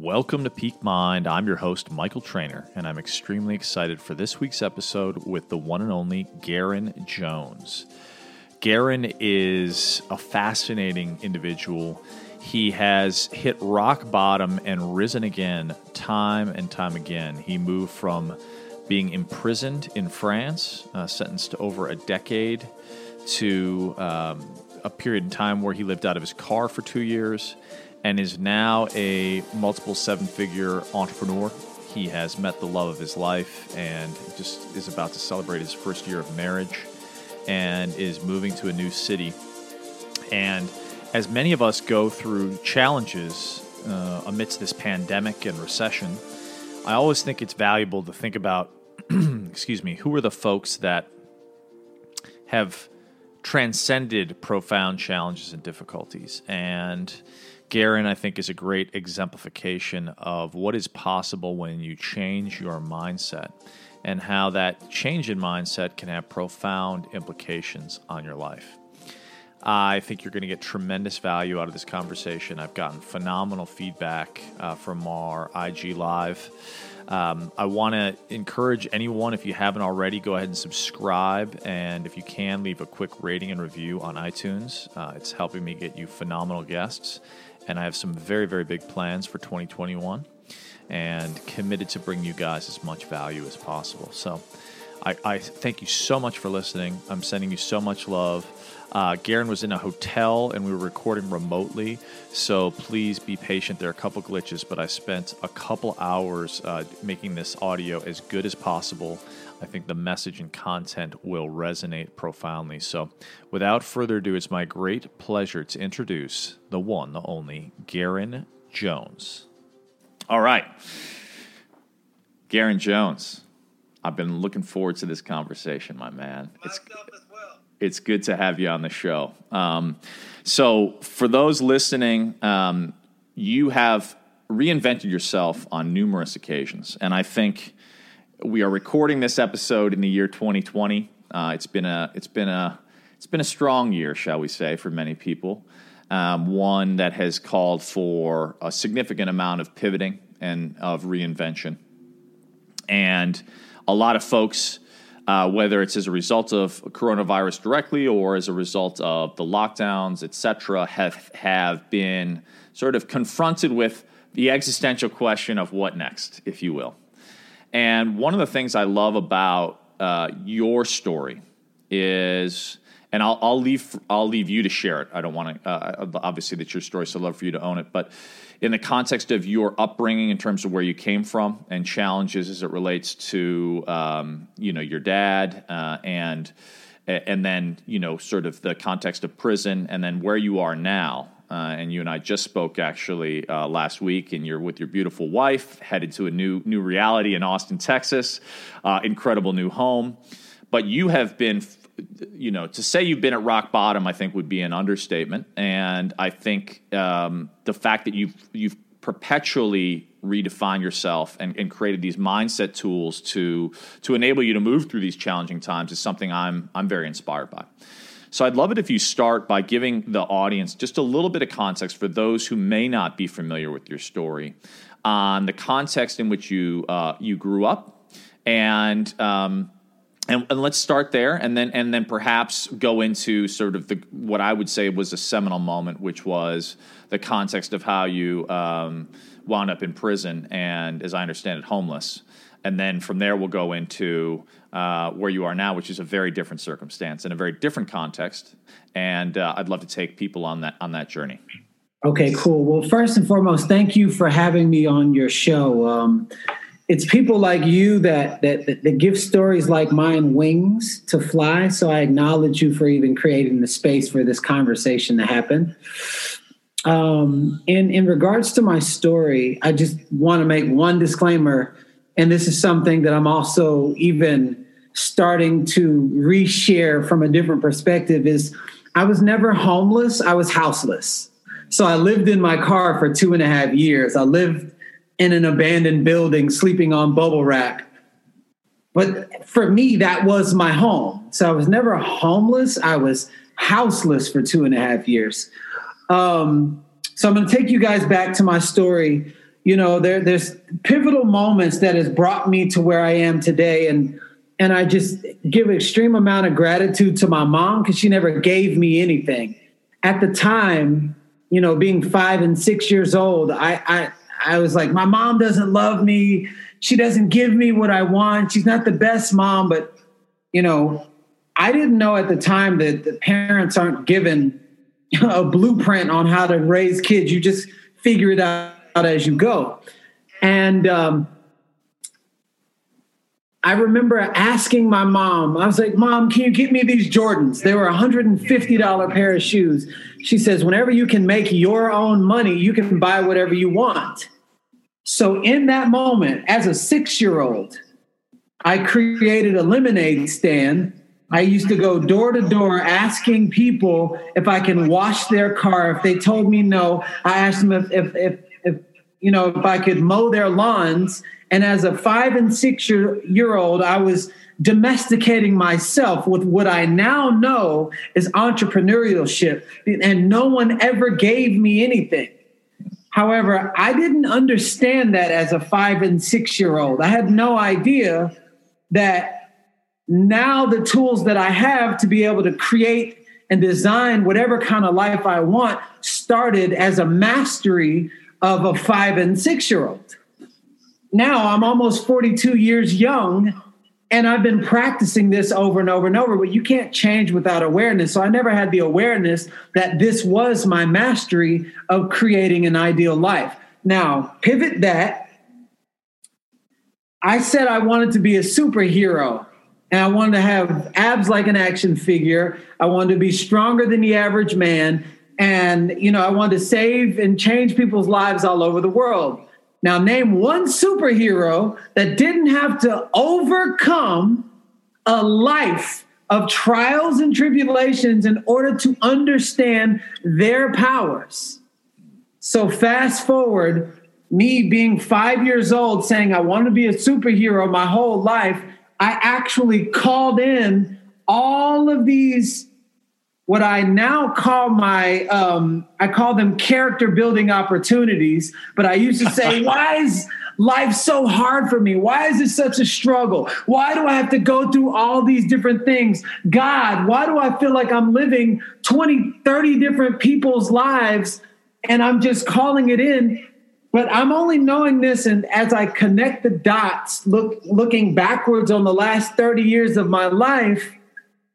Welcome to Peak Mind. I'm your host, Michael Trainer, and I'm extremely excited for this week's episode with the one and only Garen Jones. Garen is a fascinating individual. He has hit rock bottom and risen again time and time again. He moved from being imprisoned in France, uh, sentenced to over a decade, to um, a period in time where he lived out of his car for two years and is now a multiple seven figure entrepreneur. He has met the love of his life and just is about to celebrate his first year of marriage and is moving to a new city. And as many of us go through challenges uh, amidst this pandemic and recession, I always think it's valuable to think about, excuse me, who are the folks that have transcended profound challenges and difficulties. And Garen, I think, is a great exemplification of what is possible when you change your mindset and how that change in mindset can have profound implications on your life. I think you're going to get tremendous value out of this conversation. I've gotten phenomenal feedback uh, from our IG Live. Um, I want to encourage anyone, if you haven't already, go ahead and subscribe. And if you can, leave a quick rating and review on iTunes. Uh, it's helping me get you phenomenal guests. And I have some very, very big plans for 2021 and committed to bring you guys as much value as possible. So I, I thank you so much for listening. I'm sending you so much love. Uh, Garen was in a hotel and we were recording remotely, so please be patient. There are a couple glitches, but I spent a couple hours uh, making this audio as good as possible. I think the message and content will resonate profoundly. So, without further ado, it's my great pleasure to introduce the one, the only Garen Jones. All right. Garen Jones. I've been looking forward to this conversation, my man. It's, it's good to have you on the show. Um, so, for those listening, um, you have reinvented yourself on numerous occasions, and I think we are recording this episode in the year 2020. Uh, it's been a it's been a it's been a strong year, shall we say, for many people. Um, one that has called for a significant amount of pivoting and of reinvention, and a lot of folks uh, whether it's as a result of coronavirus directly or as a result of the lockdowns, et cetera, have, have been sort of confronted with the existential question of what next, if you will. And one of the things I love about uh, your story is, and I'll, I'll, leave I'll leave you to share it. I don't want to uh, obviously that's your story, so I'd love for you to own it. But in the context of your upbringing in terms of where you came from and challenges as it relates to um, you know your dad uh, and and then you know sort of the context of prison and then where you are now uh, and you and I just spoke actually uh, last week, and you're with your beautiful wife, headed to a new new reality in Austin, Texas, uh, incredible new home. But you have been you know, to say you've been at rock bottom, I think would be an understatement. And I think um, the fact that you've you've perpetually redefined yourself and, and, created these mindset tools to to enable you to move through these challenging times is something I'm I'm very inspired by. So I'd love it if you start by giving the audience just a little bit of context for those who may not be familiar with your story on the context in which you uh, you grew up and um, and, and, let's start there, and then and then perhaps go into sort of the what I would say was a seminal moment, which was the context of how you um, wound up in prison and, as I understand it, homeless. And then from there, we'll go into uh, where you are now, which is a very different circumstance and a very different context. And uh, I'd love to take people on that on that journey. Okay, cool. Well, first and foremost, thank you for having me on your show. Um, it's people like you that, that that give stories like mine wings to fly. So I acknowledge you for even creating the space for this conversation to happen. Um, in in regards to my story, I just want to make one disclaimer, and this is something that I'm also even starting to reshare from a different perspective. Is I was never homeless; I was houseless. So I lived in my car for two and a half years. I lived in an abandoned building sleeping on bubble wrap. But for me, that was my home. So I was never homeless. I was houseless for two and a half years. Um, so I'm going to take you guys back to my story. You know, there there's pivotal moments that has brought me to where I am today, and and I just give extreme amount of gratitude to my mom because she never gave me anything. At the time, you know, being five and six years old, I I I was like, my mom doesn't love me. She doesn't give me what I want. She's not the best mom, but you know, I didn't know at the time that the parents aren't given a blueprint on how to raise kids. You just figure it out as you go. And um, I remember asking my mom, I was like, Mom, can you get me these Jordans? They were a $150 pair of shoes. She says, Whenever you can make your own money, you can buy whatever you want. So, in that moment, as a six year old, I created a lemonade stand. I used to go door to door asking people if I can wash their car. If they told me no, I asked them if, if, if, if you know, if I could mow their lawns. And as a five and six year, year old, I was domesticating myself with what I now know is entrepreneurship. And no one ever gave me anything. However, I didn't understand that as a five and six year old. I had no idea that now the tools that I have to be able to create and design whatever kind of life I want started as a mastery of a five and six year old. Now I'm almost 42 years young and I've been practicing this over and over and over, but you can't change without awareness. So I never had the awareness that this was my mastery of creating an ideal life. Now, pivot that. I said I wanted to be a superhero and I wanted to have abs like an action figure. I wanted to be stronger than the average man. And, you know, I wanted to save and change people's lives all over the world. Now, name one superhero that didn't have to overcome a life of trials and tribulations in order to understand their powers. So, fast forward, me being five years old saying I want to be a superhero my whole life, I actually called in all of these what I now call my um, I call them character building opportunities. But I used to say, why is life so hard for me? Why is it such a struggle? Why do I have to go through all these different things? God, why do I feel like I'm living 20, 30 different people's lives and I'm just calling it in? But I'm only knowing this, and as I connect the dots, look looking backwards on the last 30 years of my life,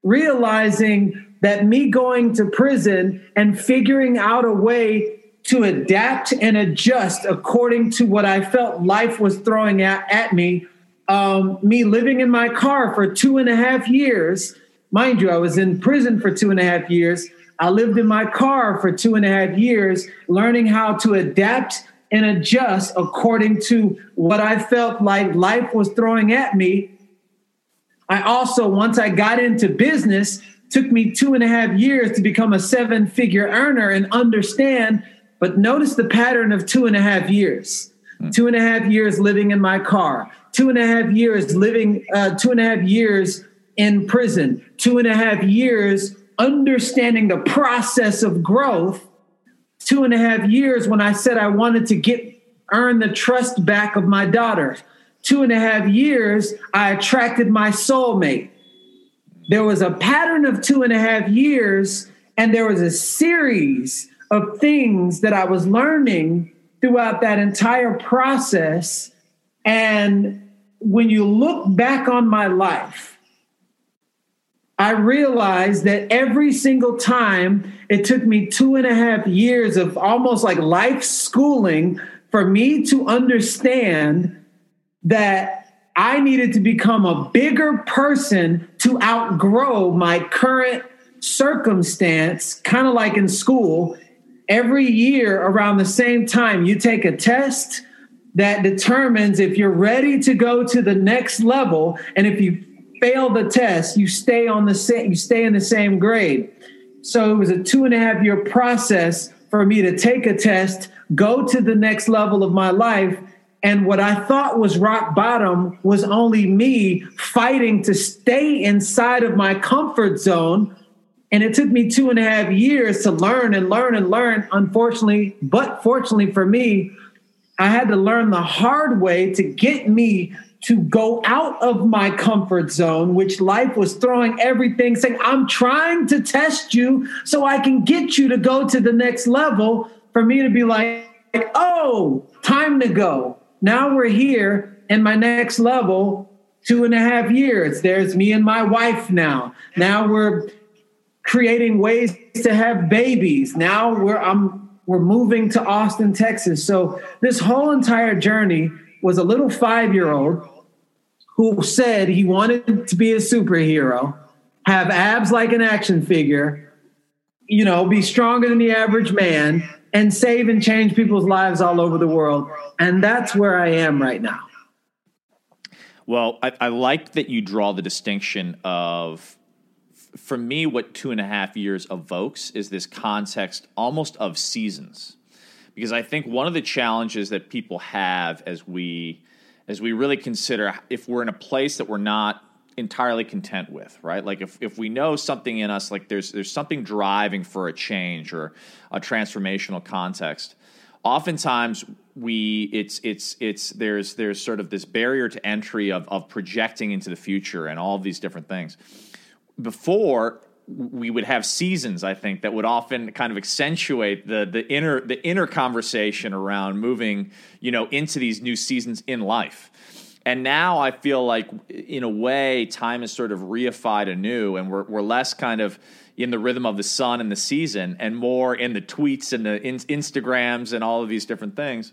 realizing that me going to prison and figuring out a way to adapt and adjust according to what I felt life was throwing at, at me. Um, me living in my car for two and a half years. Mind you, I was in prison for two and a half years. I lived in my car for two and a half years, learning how to adapt and adjust according to what I felt like life was throwing at me. I also, once I got into business, Took me two and a half years to become a seven figure earner and understand. But notice the pattern of two and a half years. Hmm. Two and a half years living in my car. Two and a half years living, uh, two and a half years in prison. Two and a half years understanding the process of growth. Two and a half years when I said I wanted to get earn the trust back of my daughter. Two and a half years, I attracted my soulmate there was a pattern of two and a half years, and there was a series of things that I was learning throughout that entire process. And when you look back on my life, I realized that every single time it took me two and a half years of almost like life schooling for me to understand that I needed to become a bigger person to outgrow my current circumstance, kind of like in school. Every year around the same time, you take a test that determines if you're ready to go to the next level. And if you fail the test, you stay on the same, you stay in the same grade. So it was a two and a half year process for me to take a test, go to the next level of my life, and what I thought was rock bottom was only me fighting to stay inside of my comfort zone. And it took me two and a half years to learn and learn and learn. Unfortunately, but fortunately for me, I had to learn the hard way to get me to go out of my comfort zone, which life was throwing everything, saying, I'm trying to test you so I can get you to go to the next level. For me to be like, oh, time to go. Now we're here, in my next level, two and a half years. There's me and my wife now. Now we're creating ways to have babies. Now we're I'm we're moving to Austin, Texas. So this whole entire journey was a little five year old who said he wanted to be a superhero, have abs like an action figure, you know, be stronger than the average man, and save and change people's lives all over the world. And that's where I am right now. Well, I, I like that you draw the distinction of, for me, what two and a half years evokes is this context almost of seasons. Because I think one of the challenges that people have as we as we really consider if we're in a place that we're not entirely content with, right? Like if, if we know something in us, like there's there's something driving for a change or a transformational context. Oftentimes we it's it's it's there's there's sort of this barrier to entry of of projecting into the future and all these different things. Before we would have seasons, I think, that would often kind of accentuate the the inner the inner conversation around moving, you know, into these new seasons in life. And now I feel like, in a way, time is sort of reified anew, and we're we're less kind of in the rhythm of the sun and the season, and more in the tweets and the in- Instagrams and all of these different things.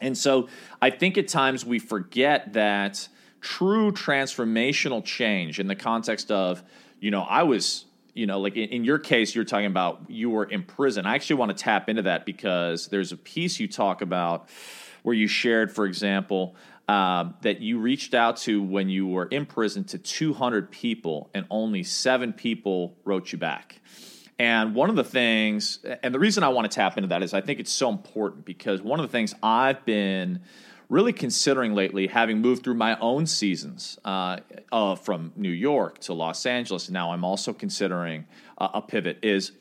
And so I think at times we forget that true transformational change in the context of you know, I was, you know, like in, in, your case, you're talking about you were in prison. I actually want to tap into that because there's a piece you talk about where you shared, for example, uh, that you reached out to when you were in prison to 200 people and only seven people wrote you back. And one of the things, and the reason I want to tap into that is I think it's so important because one of the things I've been really considering lately, having moved through my own seasons uh, uh, from New York to Los Angeles, now I'm also considering uh, a pivot, is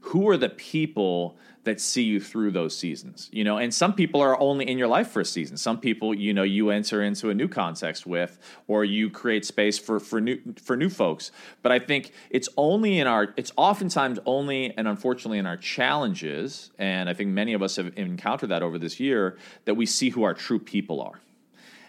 who are the people that see you through those seasons you know? And some people are only in your life for a season. Some people you know you enter into a new context with or you create space for for new for new folks. But i think it's only in our it's oftentimes only and unfortunately in our challenges and i think many of us have encountered that over this year that we see who our true people are.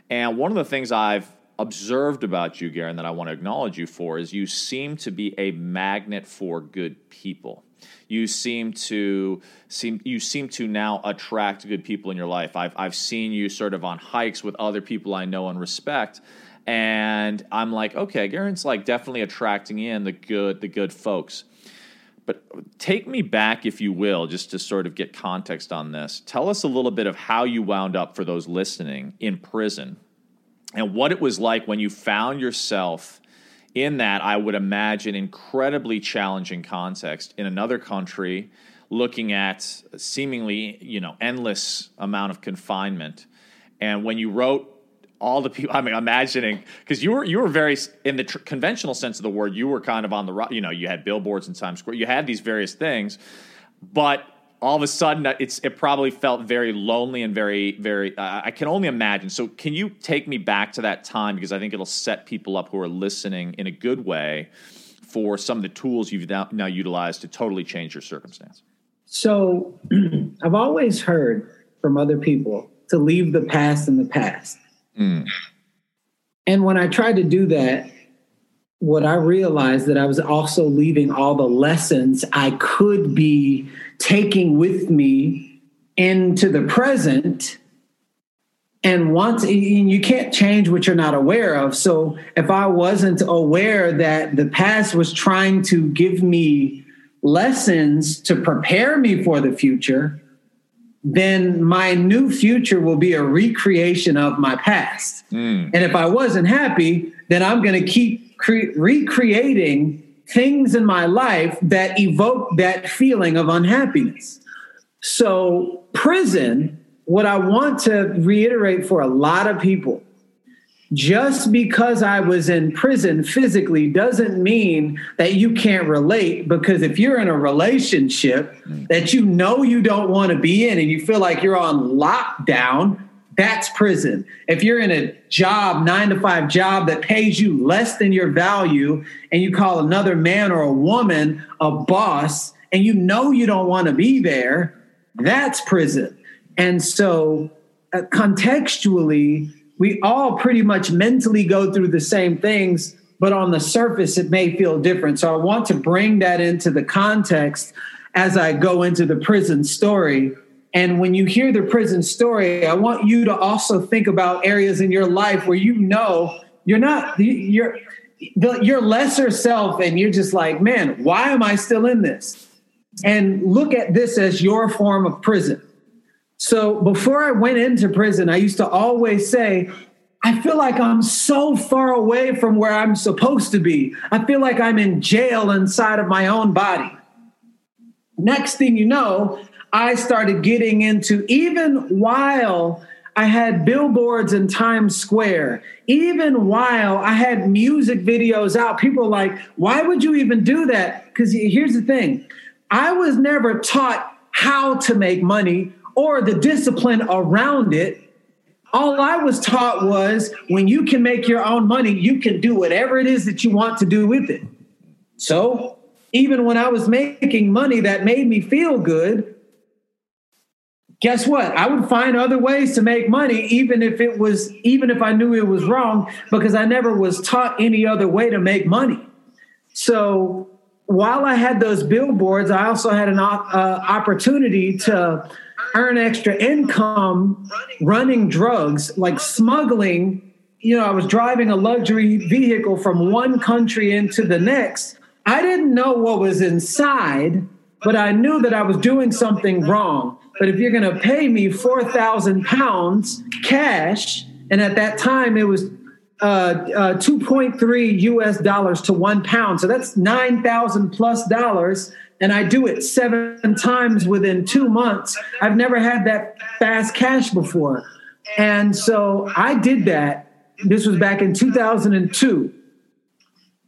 And one of the things i've observed about you garen that i want to acknowledge you for is you seem to be a magnet for good people you seem to seem you seem to now attract good people in your life. I've I've seen you sort of on hikes with other people I know and respect, and I'm like, okay, Garen's like definitely attracting in the good the good folks. But take me back, if you will, just to sort of get context on this. Tell us a little bit of how you wound up for those listening in prison and what it was like when you found yourself in that I would imagine incredibly challenging context in another country looking at seemingly you know endless amount of confinement. And when you wrote all the people i mean imagining because you were you were very in the tr- conventional sense of the word you were kind of on the you know you had billboards in times square you had these various things but all of a sudden uh, it's it probably felt very lonely and very very uh, i can only imagine. So can you take me back to that time? Because i think it'll set people up who are listening in a good way for some of the tools you've now, now utilized to totally change your circumstance. So i've always heard from other people to leave the past in the past. Mm. and when i tried to do that what I realized that I was also leaving all the lessons I could be taking with me into the present. And once and you can't change what you're not aware of. So if I wasn't aware that the past was trying to give me lessons to prepare me for the future, then my new future will be a recreation of my past. Mm. And if I wasn't happy, then I'm going to keep cre- recreating things in my life that evoke that feeling of unhappiness. So, prison, what I want to reiterate for a lot of people just because I was in prison physically doesn't mean that you can't relate. Because if you're in a relationship that you know you don't want to be in and you feel like you're on lockdown, that's prison. If you're in a job, nine to five job that pays you less than your value, and you call another man or a woman a boss, and you know you don't want to be there, that's prison. And so, uh, contextually, we all pretty much mentally go through the same things, but on the surface, it may feel different. So, I want to bring that into the context as I go into the prison story and when you hear the prison story, I want you to also think about areas in your life where you know you're not you're your lesser self and you're just like, man, why am I still in this? And look at this as your form of prison. So before I went into prison, I used to always say, I feel like I'm so far away from where I'm supposed to be. I feel like I'm in jail inside of my own body. Next thing you know, I started getting into, even while I had billboards in Times Square, even while I had music videos out, people like, why would you even do that? Because here's the thing I was never taught how to make money or the discipline around it. All I was taught was when you can make your own money, you can do whatever it is that you want to do with it. So even when I was making money that made me feel good, guess what? I would find other ways to make money, even if it was, even if I knew it was wrong, because I never was taught any other way to make money. So while I had those billboards, I also had an uh, opportunity to earn extra income running drugs, like smuggling. You know, I was driving a luxury vehicle from one country into the next. I didn't know what was inside, but I knew that I was doing something wrong. But if you're going to pay me 4,000 pounds cash, and at that time it was uh, uh, 2.3 US dollars to one pound. So that's 9,000 plus dollars. And I do it seven times within two months. I've never had that fast cash before. And so I did that. This was back in 2002,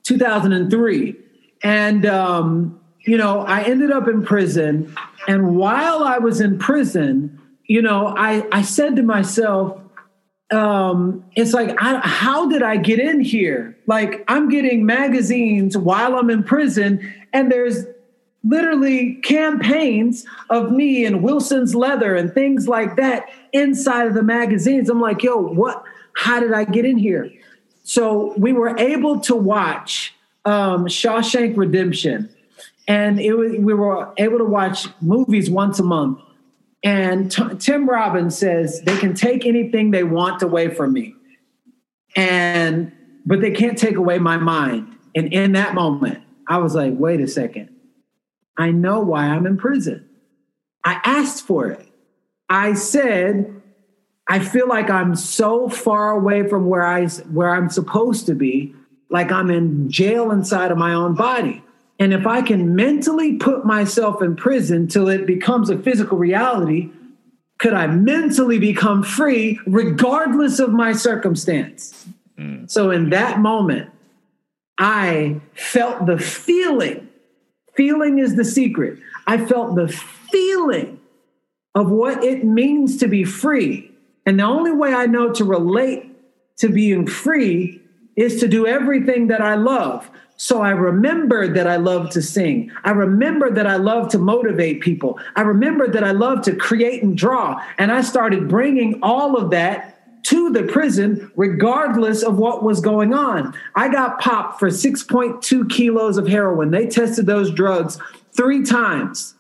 2003. And um, you know, I ended up in prison. And while I was in prison, you know, I, I said to myself, um, it's like, I, how did I get in here? Like, I'm getting magazines while I'm in prison, and there's literally campaigns of me and Wilson's leather and things like that inside of the magazines. I'm like, yo, what? How did I get in here? So we were able to watch um, Shawshank Redemption and it was, we were able to watch movies once a month. And T- Tim Robbins says they can take anything they want away from me, and but they can't take away my mind. And in that moment, I was like, wait a second, I know why I'm in prison. I asked for it. I said, I feel like I'm so far away from where I where I'm supposed to be, like I'm in jail inside of my own body. And if I can mentally put myself in prison till it becomes a physical reality, could I mentally become free regardless of my circumstance? Mm. So in that moment, I felt the feeling. Feeling is the secret. I felt the feeling of what it means to be free. And the only way I know to relate to being free is to do everything that I love. So I remembered that I love to sing. I remember that I love to motivate people. I remember that I love to create and draw. And I started bringing all of that to the prison, regardless of what was going on. I got popped for 6.2 kilos of heroin. They tested those drugs three times.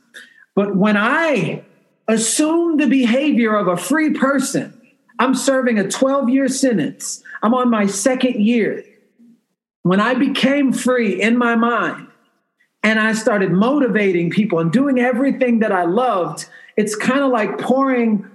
But when I assumed the behavior of a free person, I'm serving a 12 year sentence. I'm on my second year when I became free in my mind and I started motivating people and doing everything that I loved, it's kind of like pouring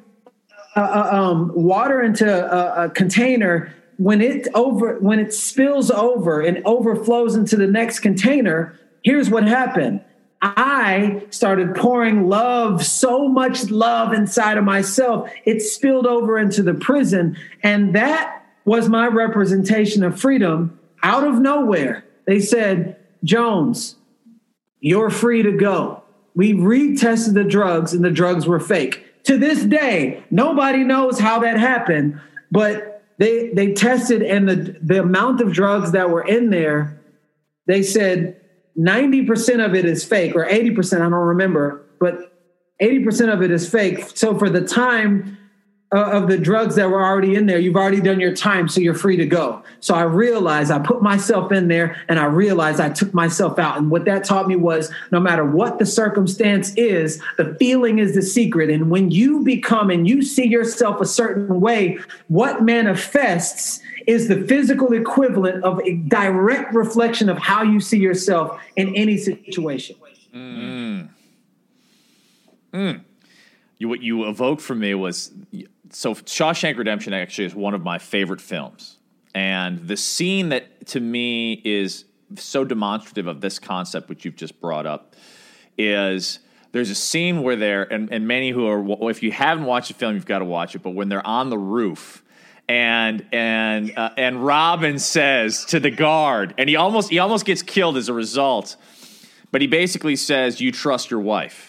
uh, uh, um, water into a, a container. When it over when it spills over and overflows into the next container here's what happened. I started pouring love so much love inside of myself it spilled over into the prison. And that was my representation of freedom out of nowhere. They said, Jones, you're free to go. We retested the drugs and the drugs were fake. To this day, nobody knows how that happened, but they they tested and the the amount of drugs that were in there, they said 90% of it is fake or 80%, I don't remember, but 80% of it is fake. So for the time of the drugs that were already in there, you've already done your time, so you're free to go. So I realized I put myself in there and I realized I took myself out. And what that taught me was no matter what the circumstance is, the feeling is the secret. And when you become and you see yourself a certain way, what manifests is the physical equivalent of a direct reflection of how you see yourself in any situation. Mm. Mm. You, what you evoked from me was so Shawshank Redemption actually is one of my favorite films, and the scene that to me is so demonstrative of this concept, which you've just brought up, is there's a scene where they're and, and many who are if you haven't watched the film, you've got to watch it. But when they're on the roof and and uh, and Robin says to the guard, and he almost he almost gets killed as a result. But he basically says, "You trust your wife."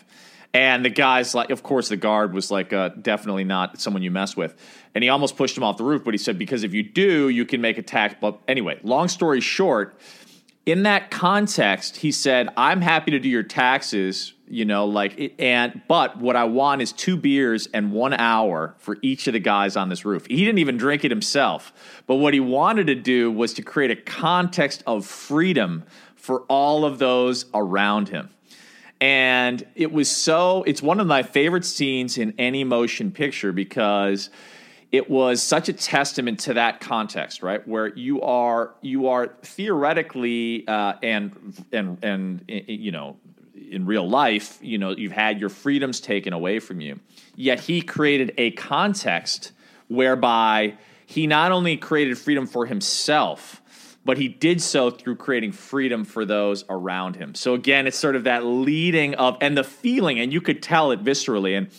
And the guy's like, of course, the guard was like, uh, definitely not someone you mess with. And he almost pushed him off the roof, but he said, because if you do, you can make a tax. But anyway, long story short, in that context, he said, I'm happy to do your taxes, you know, like, and, but what I want is two beers and one hour for each of the guys on this roof. He didn't even drink it himself. But what he wanted to do was to create a context of freedom for all of those around him. And it was so, it's one of my favorite scenes in any motion picture because it was such a testament to that context, right? Where you are, you are theoretically, uh, and, and, and, you know, in real life, you know, you've had your freedoms taken away from you. Yet he created a context whereby he not only created freedom for himself, but he did so through creating freedom for those around him. So again, it's sort of that leading of and the feeling, and you could tell it viscerally. And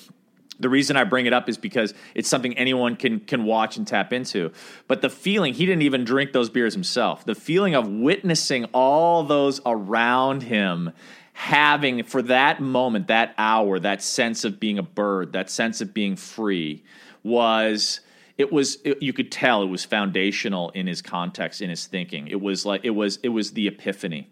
the reason I bring it up is because it's something anyone can can watch and tap into. But the feeling, he didn't even drink those beers himself. The feeling of witnessing all those around him having for that moment, that hour, that sense of being a bird, that sense of being free was it was it, you could tell it was foundational in his context in his thinking it was like it was it was the epiphany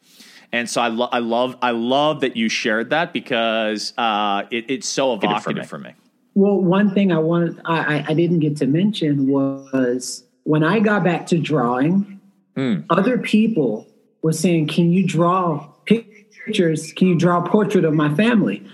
and so I, lo- I love I love that you shared that because uh, it, it's so evocative for me. Well, one thing I wanted I, I didn't get to mention was when I got back to drawing, mm. other people were saying, "Can you draw pictures? Can you draw a portrait of my family?"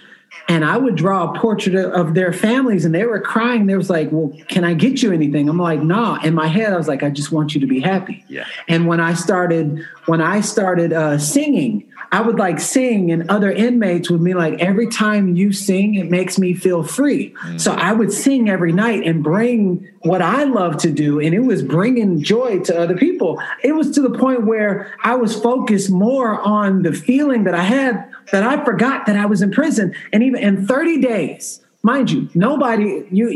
And I would draw a portrait of their families, and they were crying. They was like, "Well, can I get you anything?" I'm like, "Nah." In my head, I was like, "I just want you to be happy." Yeah. And when I started, when I started uh, singing, I would like sing, and other inmates would be like, "Every time you sing, it makes me feel free." Mm. So I would sing every night and bring what I love to do, and it was bringing joy to other people. It was to the point where I was focused more on the feeling that I had that I forgot that I was in prison. And even in 30 days, mind you, nobody you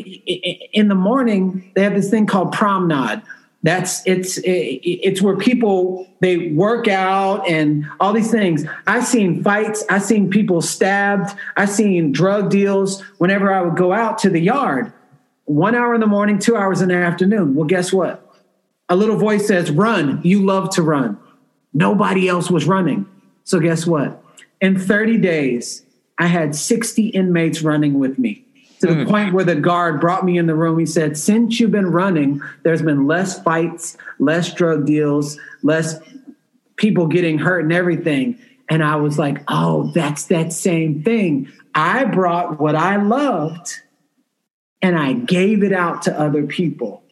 in the morning they have this thing called promenade. That's it's it's where people they work out and all these things. i've seen fights. i've seen people stabbed. i've seen drug deals. Whenever I would go out to the yard, one hour in the morning, two hours in the afternoon. Well, guess what? A little voice says, "Run! You love to run." Nobody else was running. So guess what? In 30 days, I had 60 inmates running with me to the mm. point where the guard brought me in the room. He said, Since you've been running, there's been less fights, less drug deals, less people getting hurt and everything. And I was like, Oh, that's that same thing. I brought what I loved and I gave it out to other people.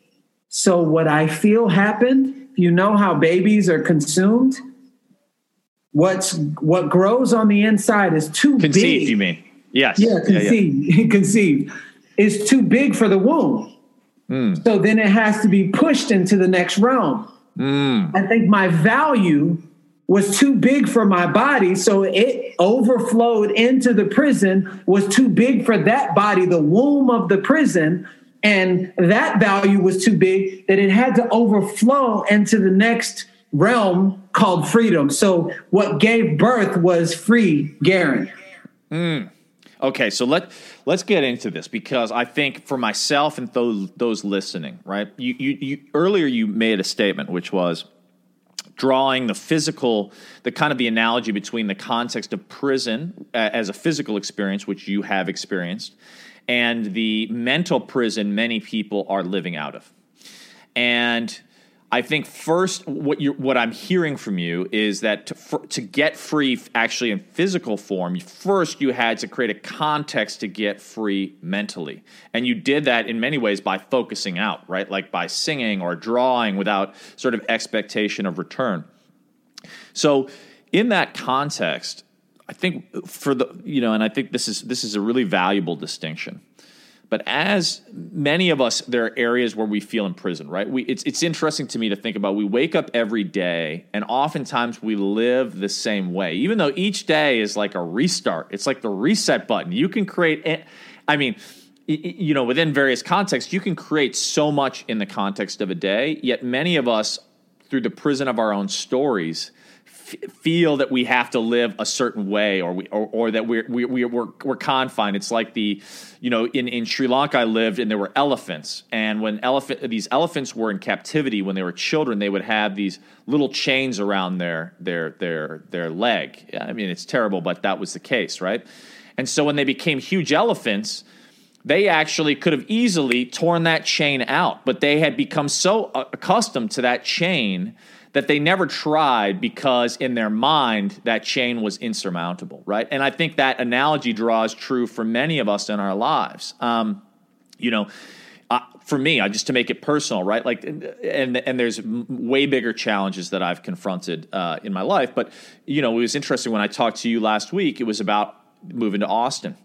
So, what I feel happened, you know how babies are consumed? what's what grows on the inside is too conceived, big. You mean? Yes. Yeah, conceived. Yeah, yeah. conceived is too big for the womb. Mm. So then it has to be pushed into the next realm. Mm. I think my value was too big for my body, so it overflowed into the prison. Was too big for that body, the womb of the prison, And that value was too big that it had to overflow into the next realm called freedom. So what gave birth was free Garen. Mm. Okay, so let let's get into this because I think for myself and those those listening, right? You, you, you earlier you made a statement which was drawing the physical, the kind of the analogy between the context of prison as a physical experience, which you have experienced, and the mental prison many people are living out of. And I think first, what you what I'm hearing from you is that to, for, to get free, actually in physical form, first you had to create a context to get free mentally, and you did that in many ways by focusing out, right? Like by singing or drawing without sort of expectation of return. So, in that context, I think for the you know, and I think this is this is a really valuable distinction but as many of us, there are areas where we feel imprisoned, right? We, it's, it's interesting to me to think about. We wake up every day, and oftentimes we live the same way, even though each day is like a restart. It's like the reset button. You can create, I mean, you know, within various contexts, you can create so much in the context of a day, yet many of us, through the prison of our own stories, feel that we have to live a certain way or we or, or that we're, we, we, we're we're confined. It's like the you know in, in Sri Lanka I lived and there were elephants. And when elephant these elephants were in captivity when they were children they would have these little chains around their their their their leg. I mean it's terrible but that was the case right? And so when they became huge elephants they actually could have easily torn that chain out but they had become so uh, accustomed to that chain that they never tried because in their mind that chain was insurmountable, right? And I think that analogy draws true for many of us in our lives. Um, you know, uh, for me, I just to make it personal, right? Like, and and there's way bigger challenges that I've confronted uh, in my life. But you know, it was interesting when I talked to you last week. It was about moving to Austin,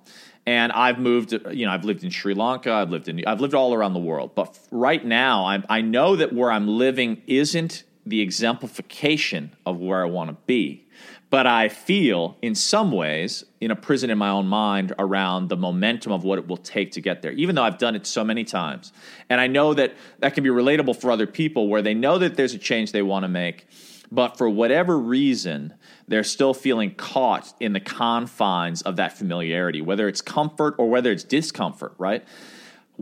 and I've moved. You know, I've lived in Sri Lanka. I've lived in. I've lived all around the world. But right now, i I know that where I'm living isn't the exemplification of where I want to be. But I feel, in some ways, in a prison in my own mind around the momentum of what it will take to get there, even though I've done it so many times. And I know that that can be relatable for other people where they know that there's a change they want to make, but for whatever reason, they're still feeling caught in the confines of that familiarity, whether it's comfort or whether it's discomfort, right?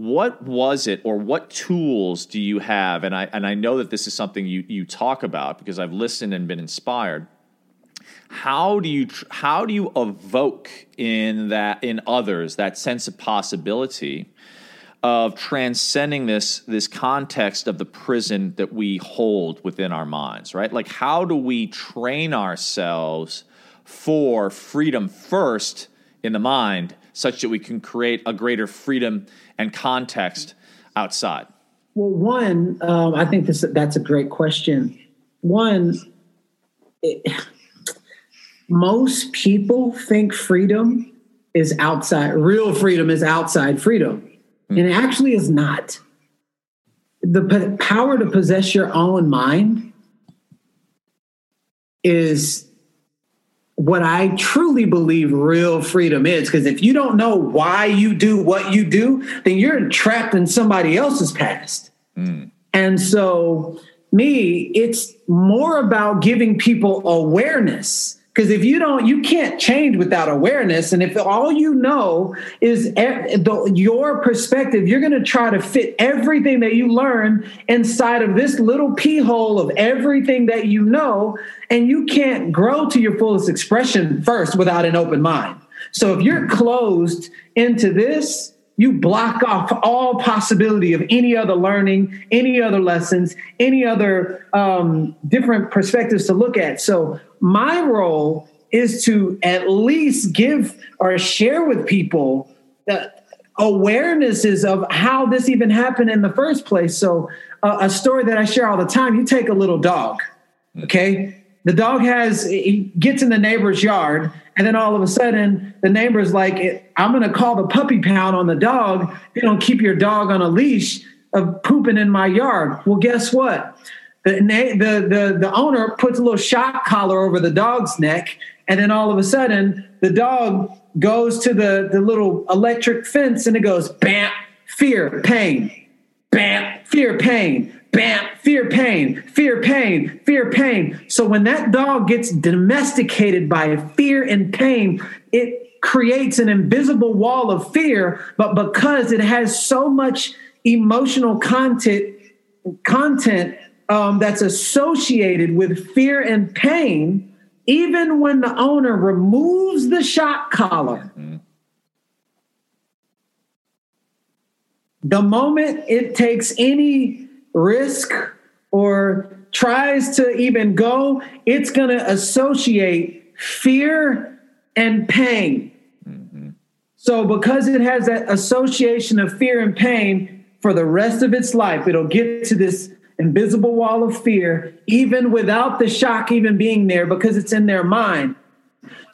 What was it or what tools do you have? And i and i know that this is something you you talk about because i've listened and been inspired. How do you how do you evoke in that in others that sense of possibility of transcending this this context of the prison that we hold within our minds right? Like how do we train ourselves for freedom first in the mind such that we can create a greater freedom and context outside? Well, one, um, I think this, that's a great question. One, it, most people think freedom is outside, real freedom is outside freedom. Mm-hmm. And it actually is not. The p- power to possess your own mind is what I truly believe real freedom is. Because if you don't know why you do what you do, then you're trapped in somebody else's past. Mm. And so, me, it's more about giving people awareness because if you don't, you can't change without awareness. And if all you know is the, your perspective, you're going to try to fit everything that you learn inside of this little pee hole of everything that you know. And you can't grow to your fullest expression first without an open mind. So if you're closed into this, you block off all possibility of any other learning, any other lessons, any other um, different perspectives to look at. So my role is to at least give or share with people the awarenesses of how this even happened in the first place. So uh, a story that I share all the time, you take a little dog, okay? The dog has, he gets in the neighbor's yard and then all of a sudden, the neighbor's like, I'm going to call the puppy pound on the dog. You don't keep your dog on a leash of pooping in my yard. Well, guess what? The, the, the, the owner puts a little shock collar over the dog's neck. And then all of a sudden, the dog goes to the, the little electric fence and it goes bam, fear, pain, bam, fear, pain, bam, fear, pain, fear, pain, fear, pain. So when that dog gets domesticated by fear and pain, it creates an invisible wall of fear, but because it has so much emotional content, content um, that's associated with fear and pain, even when the owner removes the shock collar, mm-hmm. the moment it takes any risk or tries to even go, it's going to associate fear and pain. Mm-hmm. So, because it has that association of fear and pain for the rest of its life, it'll get to this invisible wall of fear, even without the shock even being there, because it's in their mind.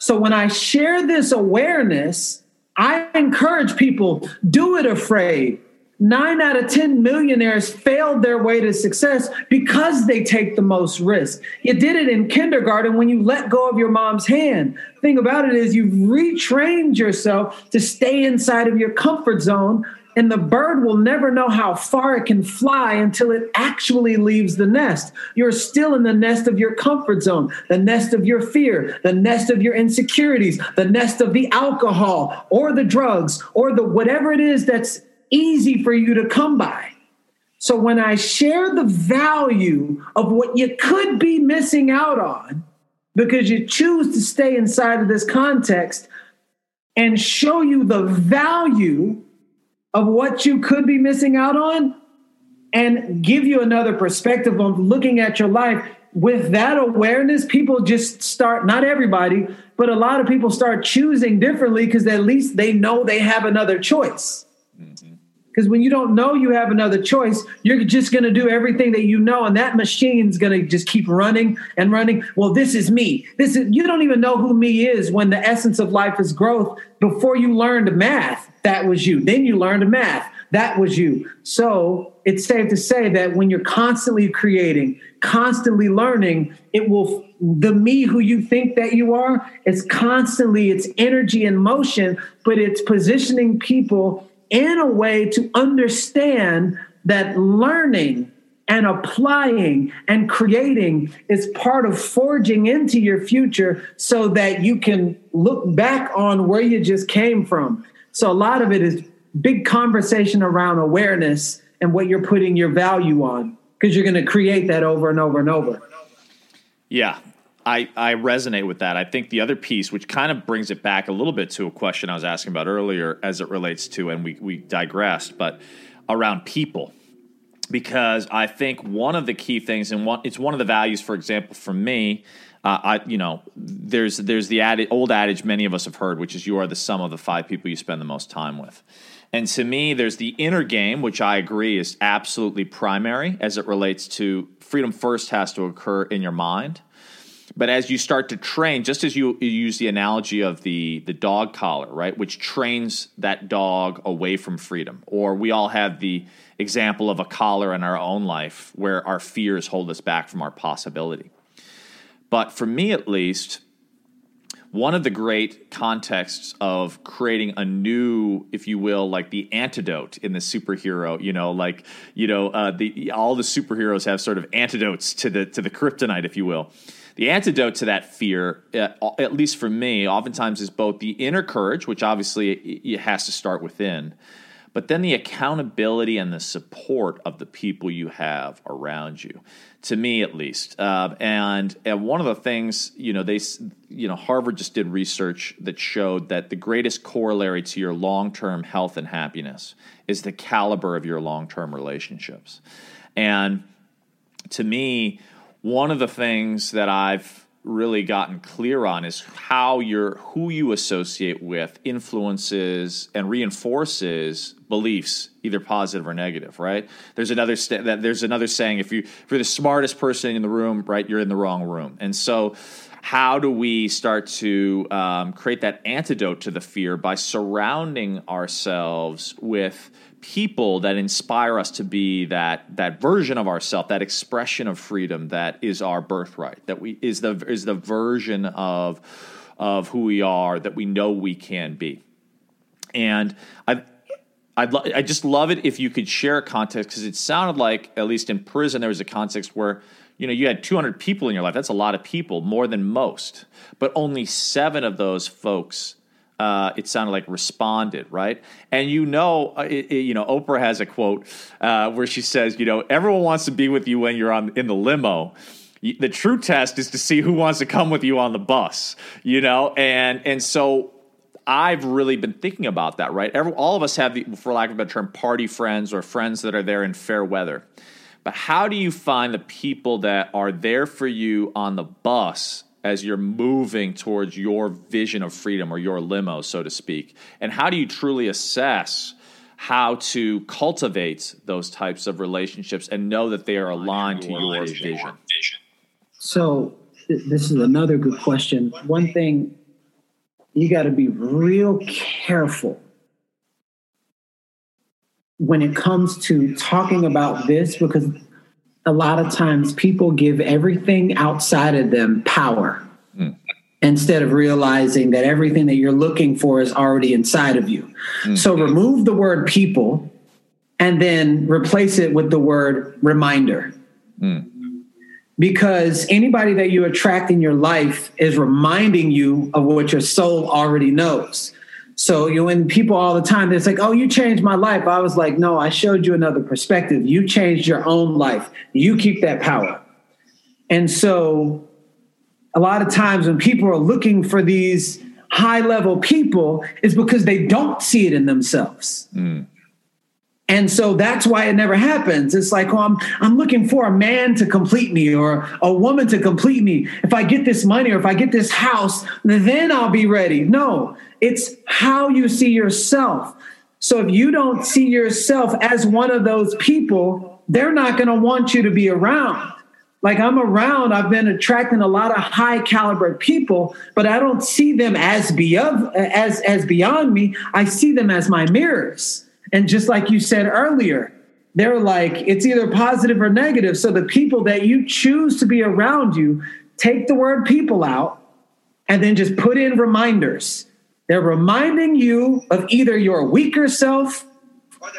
So, when I share this awareness, I encourage people do it afraid Nine out of 10 millionaires failed their way to success because they take the most risk. You did it in kindergarten when you let go of your mom's hand. thing about it is you've retrained yourself to stay inside of your comfort zone, and the bird will never know how far it can fly until it actually leaves the nest. You're still in the nest of your comfort zone, the nest of your fear, the nest of your insecurities, the nest of the alcohol or the drugs or the whatever it is that's easy for you to come by. So when I share the value of what you could be missing out on because you choose to stay inside of this context and show you the value of what you could be missing out on and give you another perspective on looking at your life with that awareness people just start not everybody but a lot of people start choosing differently because at least they know they have another choice. Because when you don't know you have another choice, you're just going to do everything that you know, and that machine's going to just keep running and running. Well, this is me. This is you don't even know who me is when the essence of life is growth. Before you learned math, that was you. Then you learned math. That was you. So it's safe to say that when you're constantly creating, constantly learning, it will the me who you think that you are, is constantly it's energy and motion, but it's positioning people in a way to understand that learning and applying and creating is part of forging into your future so that you can look back on where you just came from. So a lot of it is big conversation around awareness and what you're putting your value on because you're going to create that over and over and over. Yeah, I, I resonate with that. I think the other piece, which kind of brings it back a little bit to a question I was asking about earlier as it relates to, and we, we digressed, but around people. Because I think one of the key things, and one, it's one of the values, for example, for me, uh, I, you know, there's there's the ad, old adage many of us have heard, which is you are the sum of the five people you spend the most time with. And to me, there's the inner game, which I agree is absolutely primary as it relates to freedom first has to occur in your mind. But as you start to train, just as you, you, use the analogy of the the dog collar, right, which trains that dog away from freedom, or we all have the example of a collar in our own life where our fears hold us back from our possibility. But for me, at least, one of the great contexts of creating a new, if you will, like the antidote in the superhero, you know, like you know, uh, the all the superheroes have sort of antidotes to the to the kryptonite, if you will the antidote to that fear, uh, at least for me, oftentimes is both the inner courage, which obviously it has to start within, but then the accountability and the support of the people you have around you. To me, at least, uh, and and one of the things you know they you know Harvard just did research that showed that the greatest corollary to your long term health and happiness is the caliber of your long term relationships, and to me one of the things that I've really gotten clear on is how your who you associate with influences and reinforces beliefs either positive or negative right? There's another st- that there's another saying if you if you're the smartest person in the room right you're in the wrong room. And so how do we start to um, create that antidote to the fear by surrounding ourselves with people that inspire us to be that that version of ourselves, that expression of freedom that is our birthright, that we is the is the version of of who we are that we know we can be. And I I'd lo- I just love it if you could share a context because it sounded like at least in prison there was a context where you know you had 200 people in your life. That's a lot of people, more than most, but only seven of those folks. Uh, it sounded like responded right, and you know, uh, it, it, you know, Oprah has a quote uh, where she says, you know, everyone wants to be with you when you're on in the limo, the true test is to see who wants to come with you on the bus you know and and so I've really been thinking about that, right? Every, all of us have, the, for lack of a better term, party friends or friends that are there in fair weather. But how do you find the people that are there for you on the bus as you're moving towards your vision of freedom or your limo, so to speak? And how do you truly assess how to cultivate those types of relationships and know that they are aligned to your vision? So, this is another good question. One thing you got to be real careful when it comes to talking about this because a lot of times people give everything outside of them power mm. instead of realizing that everything that you're looking for is already inside of you. Mm. So remove the word people and then replace it with the word reminder. Mm because anybody that you attract in your life is reminding you of what your soul already knows. So you know, when people all the time, it's like, "Oh, you changed my life." I was like, "No, I showed you another perspective. You changed your own life. You keep that power." And so, a lot of times when people are looking for these high level people, is because they don't see it in themselves. Mm. And so that's why it never happens. It's like, oh, I'm, I'm looking for a man to complete me or a woman to complete me. If I get this money or if I get this house, then I'll be ready. No, it's how you see yourself. So if you don't see yourself as one of those people, they're not going to want you to be around. Like I'm around, I've been attracting a lot of high caliber people, but I don't see them as beyond as as beyond me. I see them as my mirrors. And just like you said earlier, they're like, it's either positive or negative. So the people that you choose to be around you, take the word people out and then just put in reminders. They're reminding you of either your weaker self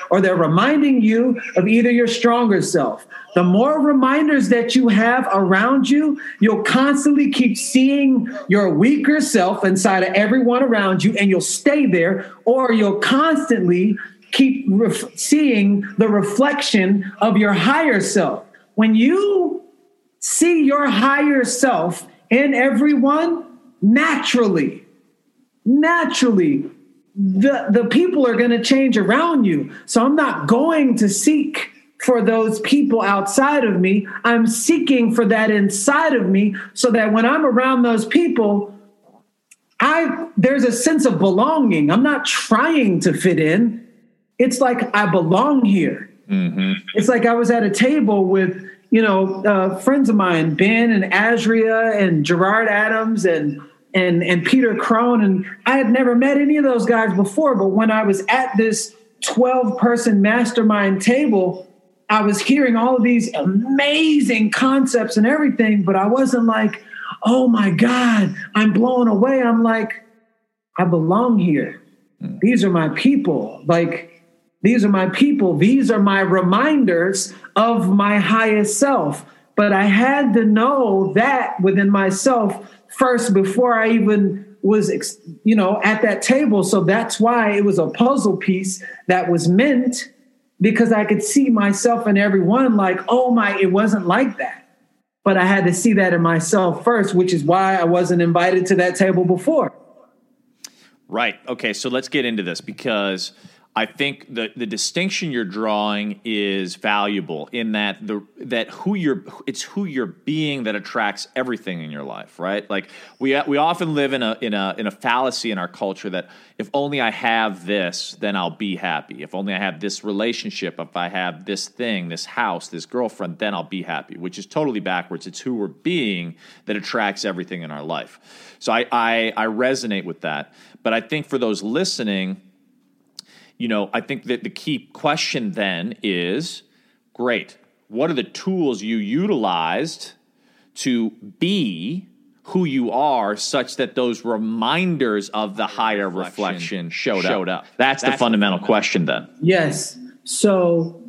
or they're reminding you of either your stronger self. The more reminders that you have around you, you'll constantly keep seeing your weaker self inside of everyone around you and you'll stay there, or you'll constantly keep ref- seeing the reflection of your higher self. When you see your higher self in everyone, naturally, naturally, the, the people are going to change around you. So I'm not going to seek for those people outside of me. I'm seeking for that inside of me so that when I'm around those people, I there's a sense of belonging. I'm not trying to fit in it's like I belong here. Mm-hmm. It's like I was at a table with, you know, uh, friends of mine, Ben and Azria and Gerard Adams and and and Peter Crone, and I had never met any of those guys before. But when I was at this 12 person mastermind table, I was hearing all of these amazing concepts and everything, but I wasn't like, oh my God, I'm blown away. I'm like, I belong here. Mm. These are my people. Like, these are my people. These are my reminders of my highest self. But I had to know that within myself first before I even was, you know, at that table. So that's why it was a puzzle piece that was meant because I could see myself and everyone like, oh my, it wasn't like that. But I had to see that in myself first, which is why I wasn't invited to that table before. Right. Okay. So let's get into this because I think the the distinction you're drawing is valuable in that the that who you're it's who you're being that attracts everything in your life, right? Like we we often live in a in a in a fallacy in our culture that if only I have this, then I'll be happy. If only I have this relationship, if I have this thing, this house, this girlfriend, then I'll be happy, which is totally backwards. It's who we're being that attracts everything in our life. So I I, I resonate with that. But I think for those listening you know, I think that the key question then is great. What are the tools you utilized to be who you are such that those reminders of the higher reflection, showed, showed up. up. That's, That's the fundamental question then. Yes. So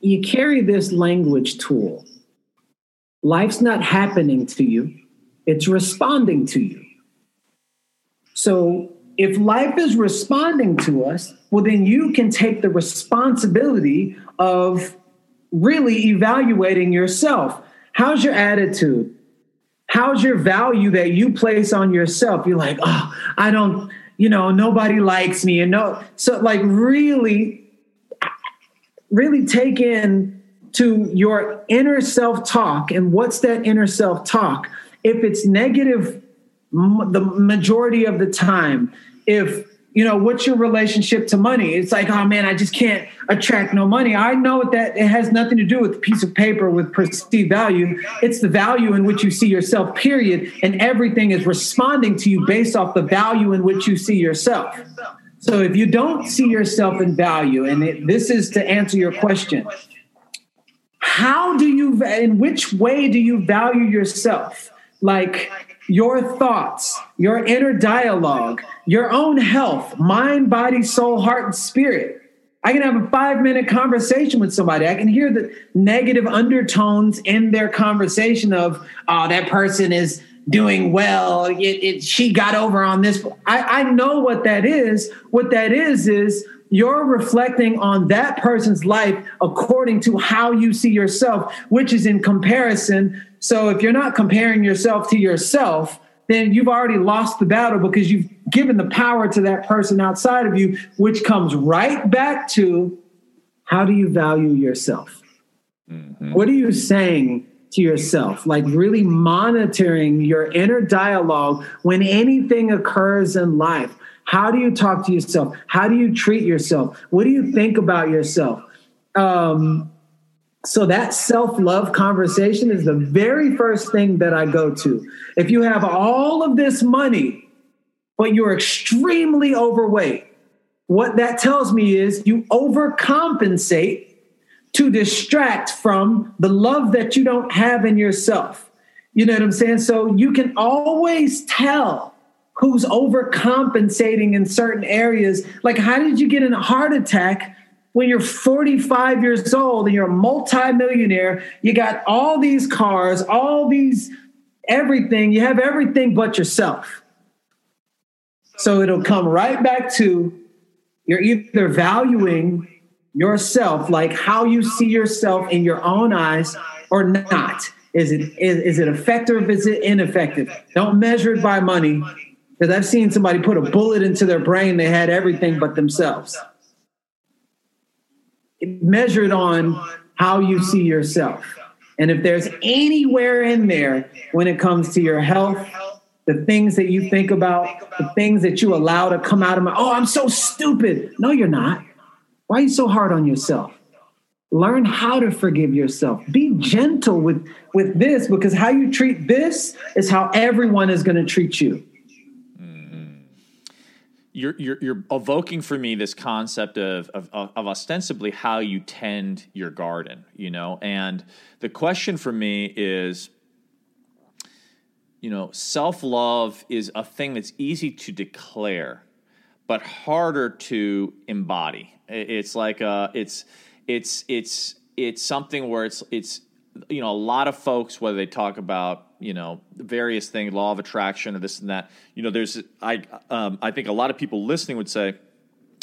you carry this language tool. Life's not happening to you, it's responding to you. So if life is responding to us, well, then you can take the responsibility of really evaluating yourself. How's your attitude? how's your value that you place on yourself you're like oh i don't you know nobody likes me and no so like really really take in to your inner self talk and what's that inner self talk if it's negative the majority of the time if you know what's your relationship to money? It's like oh man i just can't attract no money. I know that it has nothing to do with a piece of paper with perceived value. It's the value in which you see yourself period and everything is responding to you based off the value in which you see yourself. So if you don't see yourself in value and it, this is to answer your question how do you in which way do you value yourself? Like your thoughts, your inner dialogue, your own health, mind, body, soul, heart, and spirit. I can have a five minute conversation with somebody. I can hear the negative undertones in their conversation of, oh, that person is doing well. It, it, she got over on this. I, I know what that is. What that is, is you're reflecting on that person's life according to how you see yourself, which is in comparison so if you're not comparing yourself to yourself, then you've already lost the battle because you've given the power to that person outside of you, which comes right back to how do you value yourself? Mm-hmm. What are you saying to yourself? Like really monitoring your inner dialogue when anything occurs in life. How do you talk to yourself? How do you treat yourself? What do you think about yourself? Um, so that self love conversation is the very first thing that I go to. If you have all of this money, but you're extremely overweight, what that tells me is you overcompensate to distract from the love that you don't have in yourself. You know what I'm saying? So you can always tell who's overcompensating in certain areas. Like, how did you get in a heart attack when you're 45 years old and you're a multimillionaire, you got all these cars, all these everything, you have everything but yourself. So it'll come right back to you're either valuing yourself, like how you see yourself in your own eyes, or not. Is it is, is it effective? Is it ineffective? Don't measure it by money, because I've seen somebody put a bullet into their brain. They had everything but themselves measured on how you see yourself. And if there's anywhere in there when it comes to your health, the things that you think about, the things that you allow to come out of my, oh, I'm so stupid. No, you're not. Why are you so hard on yourself? Learn how to forgive yourself. Be gentle with, with this because how you treat this is how everyone is going to treat you you're, you're, you're evoking for me this concept of, of, of ostensibly how you tend your garden, you know, and the question for me is, you know, self love is a thing that's easy to declare, but harder to embody. It's like a, it's it's it's it's something where it's it's you know a lot of folks whether they talk about you know various things law of attraction or this and that you know there's i um, i think a lot of people listening would say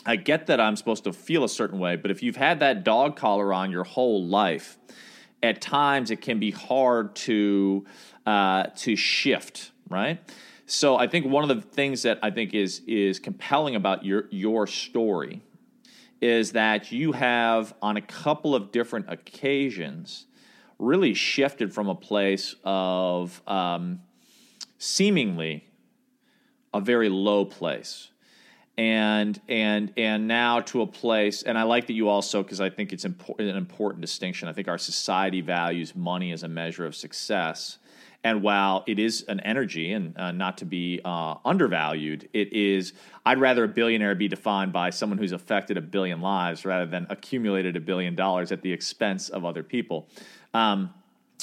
i get that i'm supposed to feel a certain way but if you've had that dog collar on your whole life at times it can be hard to uh, to shift right? So i think one of the things that i think is is compelling about your your story is that you have on a couple of different occasions really shifted from a place of um, seemingly a very low place. And and and now to a place and i like that you also because i think it's impor- an important distinction. I think our society values money as a measure of success. And while it is an energy and uh, not to be uh, undervalued, it is, I'd rather a billionaire be defined by someone who's affected a billion lives rather than accumulated a billion dollars at the expense of other people. Um,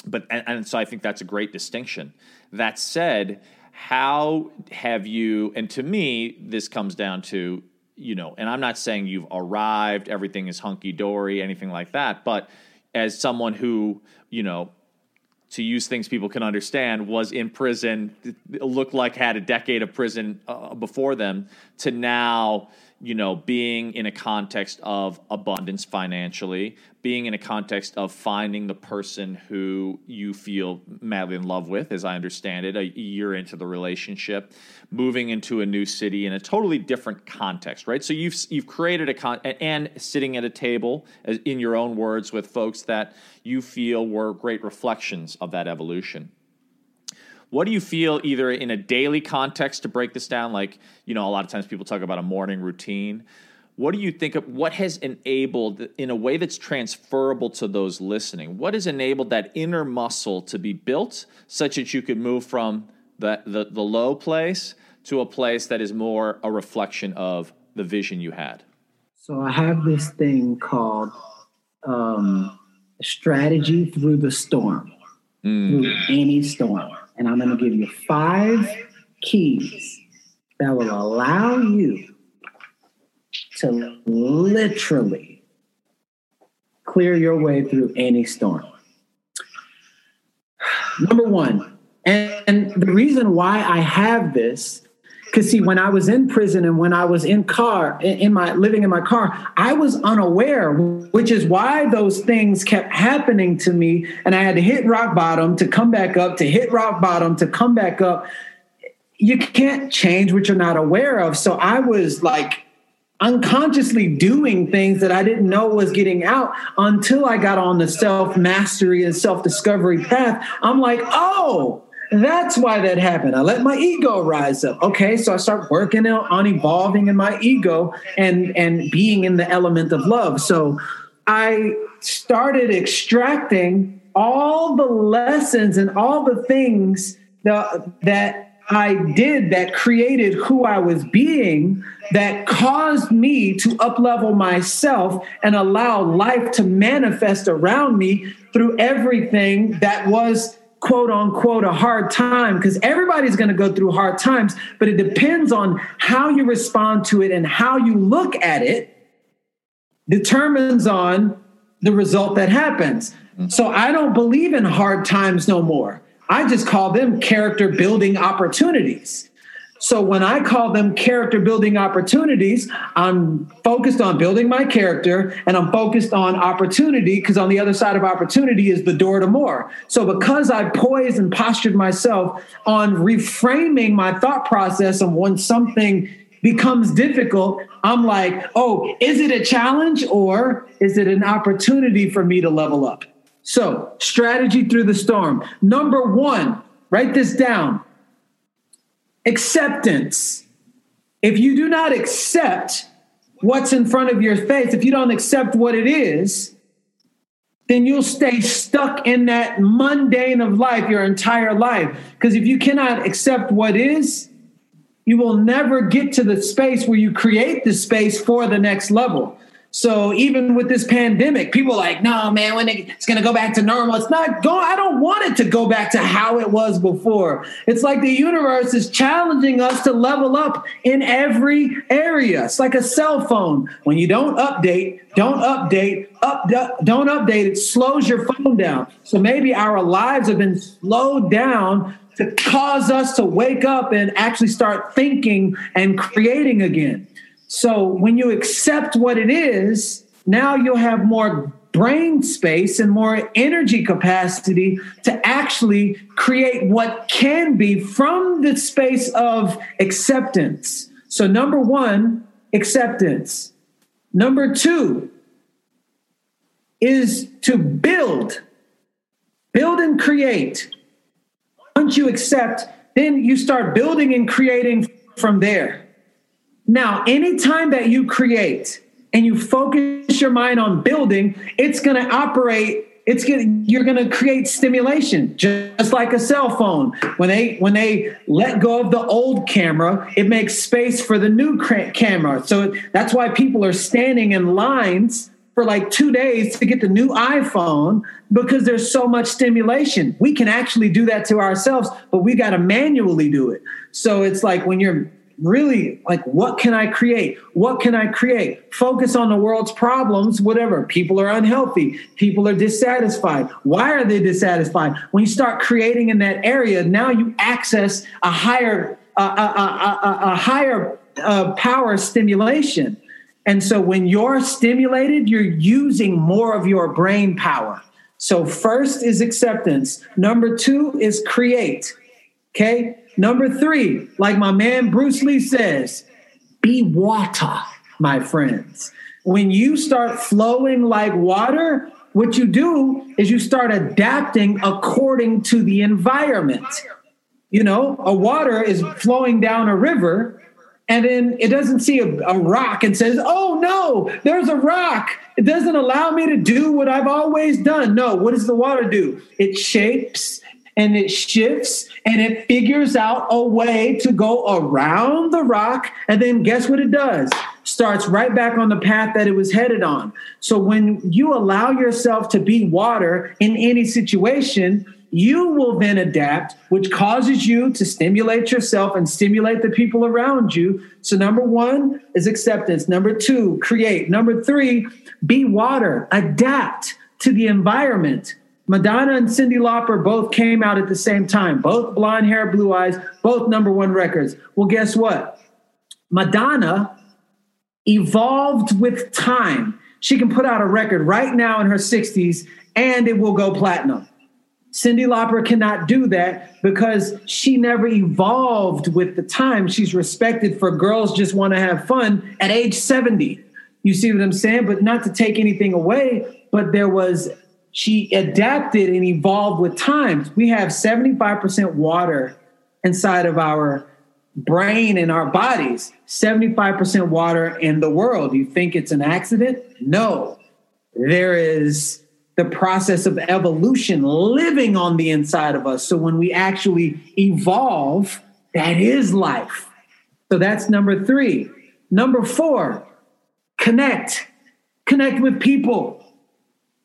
but and, and so I think that's a great distinction. That said, how have you? And to me, this comes down to you know, and I'm not saying you've arrived, everything is hunky dory, anything like that, but as someone who you know to use things people can understand, was in prison, looked like had a decade of prison uh, before them, to now, you know, being in a context of abundance financially, being in a context of finding the person who you feel madly in love with, as I understand it, a year into the relationship, moving into a new city in a totally different context, right? So you've you've created a con and sitting at a table, in your own words, with folks that you feel were great reflections of that evolution. What do you feel either in a daily context to break this down? Like, you know, a lot of times people talk about a morning routine what do you think of what has enabled in a way that's transferable to those listening what has enabled that inner muscle to be built such that you could move from the, the, the low place to a place that is more a reflection of the vision you had so i have this thing called um, strategy through the storm mm. through any storm and i'm going to give you five keys that will allow you to literally clear your way through any storm. Number one, and, the reason why I have this, because see, when I was in prison and when I was in car, in, my living in my car, I was unaware, which is why those things kept happening to me, and I had to hit rock bottom to come back up, to hit rock bottom to come back up. You can't change what you're not aware of. So I was like unconsciously doing things that I didn't know was getting out until I got on the self mastery and self discovery path. I'm like, oh, that's why that happened. I let my ego rise up. Okay, so I start working on evolving in my ego and and being in the element of love. So I started extracting all the lessons and all the things that that I did that created who I was being that caused me to uplevel myself and allow life to manifest around me through everything that was quote unquote a hard time because everybody's going to go through hard times but it depends on how you respond to it and how you look at it determines on the result that happens mm-hmm. so i don't believe in hard times no more I just call them character building opportunities. So when I call them character building opportunities, I'm focused on building my character and I'm focused on opportunity because on the other side of opportunity is the door to more. So because I poised and postured myself on reframing my thought process and when something becomes difficult, I'm like, oh, is it a challenge or is it an opportunity for me to level up? So, strategy through the storm. Number one, write this down acceptance. If you do not accept what's in front of your face, if you don't accept what it is, then you'll stay stuck in that mundane of life your entire life. Because if you cannot accept what is, you will never get to the space where you create the space for the next level. So even with this pandemic, people like, no, man, when it's going to go back to normal, it's not going. I don't want it to go back to how it was before. It's like the universe is challenging us to level up in every area. It's like a cell phone. When you don't update, don't update, up, don't update. It slows your phone down. So maybe our lives have been slowed down to cause us to wake up and actually start thinking and creating again. So when you accept what it is, now you'll have more brain space and more energy capacity to actually create what can be from the space of acceptance. So, number one, acceptance. Number two is to build, build and create. Once you accept, then you start building and creating from there. Now, anytime that you create and you focus your mind on building, it's going to operate it's going you're going to create stimulation just like a cell phone when they when they let go of the old camera it makes space for the new camera so that's why people are standing in lines for like two days to get the new iPhone because there's so much stimulation. We can actually do that to ourselves, but we got to manually do it. So it's like when you're really like, what can I create? What can I create? Focus on the world's problems, whatever. People are unhealthy. People are dissatisfied. Why are they dissatisfied? When you start creating in that area, now you access a higher, a, a, a, a higher uh, power stimulation. And so when you're stimulated, you're using more of your brain power. So first is acceptance. Number two is create. Okay. Number three, like my man Bruce Lee says, be water, my friends. When you start flowing like water, what you do is you start adapting according to the environment. You know, a water is flowing down a river, and then it doesn't see a, a, rock and says, Oh no, there's a rock. It doesn't allow me to do what I've always done. No, what does the water do? It shapes and it shifts and it figures out a way to go around the rock. And then guess what it does? Starts right back on the path that it was headed on. So when you allow yourself to be water in any situation, you will then adapt, which causes you to stimulate yourself and stimulate the people around you. So, number one is acceptance. Number two, create. Number three, be water, adapt to the environment. Madonna and Cyndi Lauper both came out at the same time, both blonde hair, blue eyes, both number one records. Well, guess what? Madonna evolved with time. She can put out a record right now in her 60s and it will go platinum. Cyndi Lauper cannot do that because she never evolved with the time. She's respected for girls just want to have fun at age 70. You see what I'm saying? But not to take anything away, but there was she adapted and evolved with times. We have 75% water inside of our brain and our bodies, 75% water in the world. You think it's an accident? No. There is the process of evolution living on the inside of us. So when we actually evolve, that is life. So that's number three. Number four, connect. Connect with people.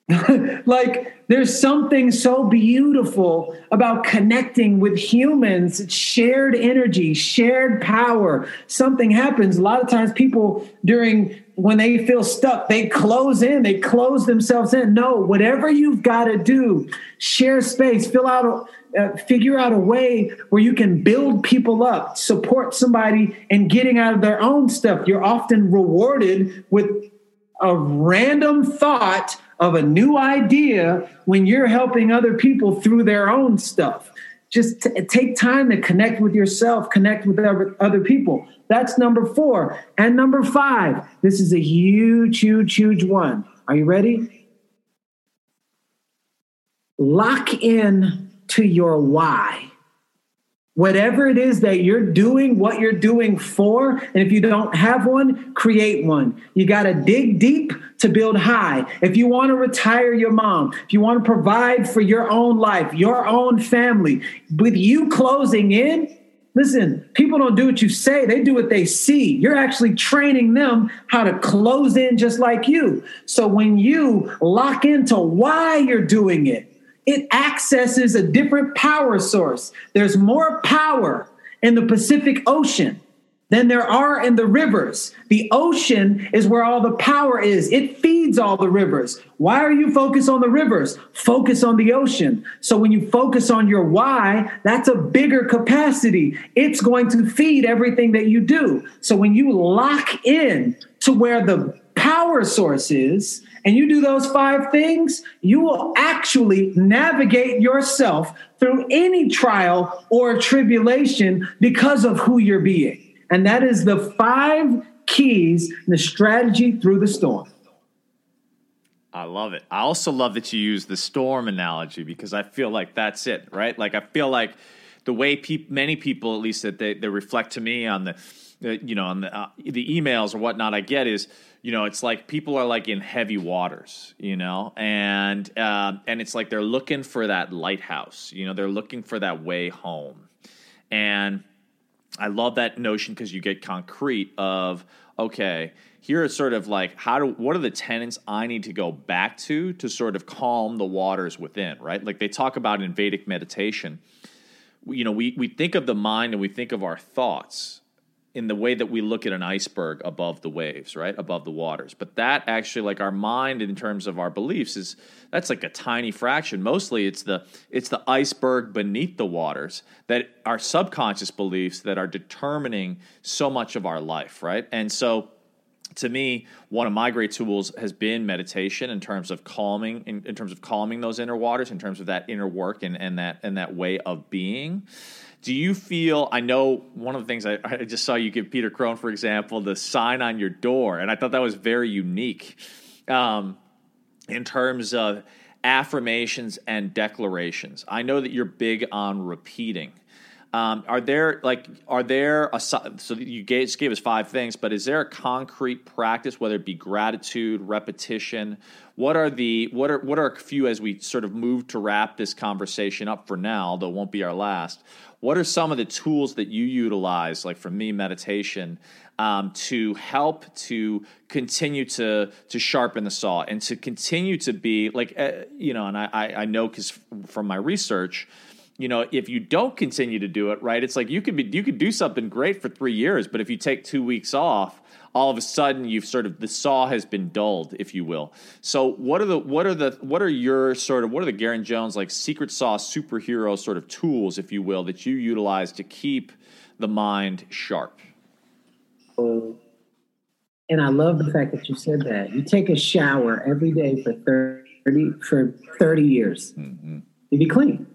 like there's something so beautiful about connecting with humans shared energy shared power. Something happens. A lot of times people during when they feel stuck they close in they close themselves in. No whatever you've got to do share space fill out uh, figure out a way where you can build people up support somebody in getting out of their own stuff. You're often rewarded with a random thought of a new idea when you're helping other people through their own stuff. Just t- take time to connect with yourself, connect with other, other people. That's number four. And number five, this is a huge, huge, huge one. Are you ready? Lock in to your why. Whatever it is that you're doing, what you're doing for, and if you don't have one, create one. You got to dig deep to build high. If you want to retire your mom, if you want to provide for your own life, your own family, with you closing in, listen, people don't do what you say, they do what they see. You're actually training them how to close in just like you. So when you lock into why you're doing it, it accesses a different power source. There's more power in the Pacific Ocean than there are in the rivers. The ocean is where all the power is. It feeds all the rivers. Why are you focused on the rivers? Focus on the ocean. So when you focus on your why, that's a bigger capacity. It's going to feed everything that you do. So when you lock in to where the power source is, and you do those five things, you will actually navigate yourself through any trial or tribulation because of who you're being. And that is the five keys, the strategy through the storm. I love it. I also love that you use the storm analogy because I feel like that's it, right? Like I feel like the way pe- many people, at least that they, they reflect to me on the, you know, on the uh, the emails or whatnot I get is you know, it's like people are like in heavy waters, you know, and uh, and it's like they're looking for that lighthouse, you know, they're looking for that way home, and I love that notion because you get concrete of okay, here is sort of like how do what are the tenants I need to go back to to sort of calm the waters within, right? Like they talk about in Vedic meditation. You know, we we think of the mind and we think of our thoughts in the way that we look at an iceberg above the waves, right? Above the waters. But that actually like our mind in terms of our beliefs is that's like a tiny fraction. Mostly it's the it's the iceberg beneath the waters that our subconscious beliefs that are determining so much of our life, right? And so to me, one of my great tools has been meditation in terms of calming, in, in, terms of calming those inner waters, in terms of that inner work and, and that and that way of being. Do you feel? I know one of the things I, I just saw you give Peter Crone, for example, the sign on your door, and I thought that was very unique um, in terms of affirmations and declarations. I know that you're big on repeating. Um, are there like are there a, so you gave, just gave us five things, but is there a concrete practice, whether it be gratitude, repetition? What are the what are what are a few as we sort of move to wrap this conversation up for now, though it won't be our last? What are some of the tools that you utilize, like for me, meditation, um, to help to continue to to sharpen the saw and to continue to be like uh, you know, and I I know because from my research you know, if you don't continue to do it, right, it's like you could be you could do something great for three years, but if you take two weeks off, all of a sudden you've sort of the saw has been dulled, if you will. So what are the what are the what are your sort of what are the Garrain Jones like secret sauce superhero sort of tools, if you will, that you utilize to keep the mind sharp? Oh, and I love the fact that you said that. You take a shower every day for thirty for thirty years. Mm-hmm. You be clean.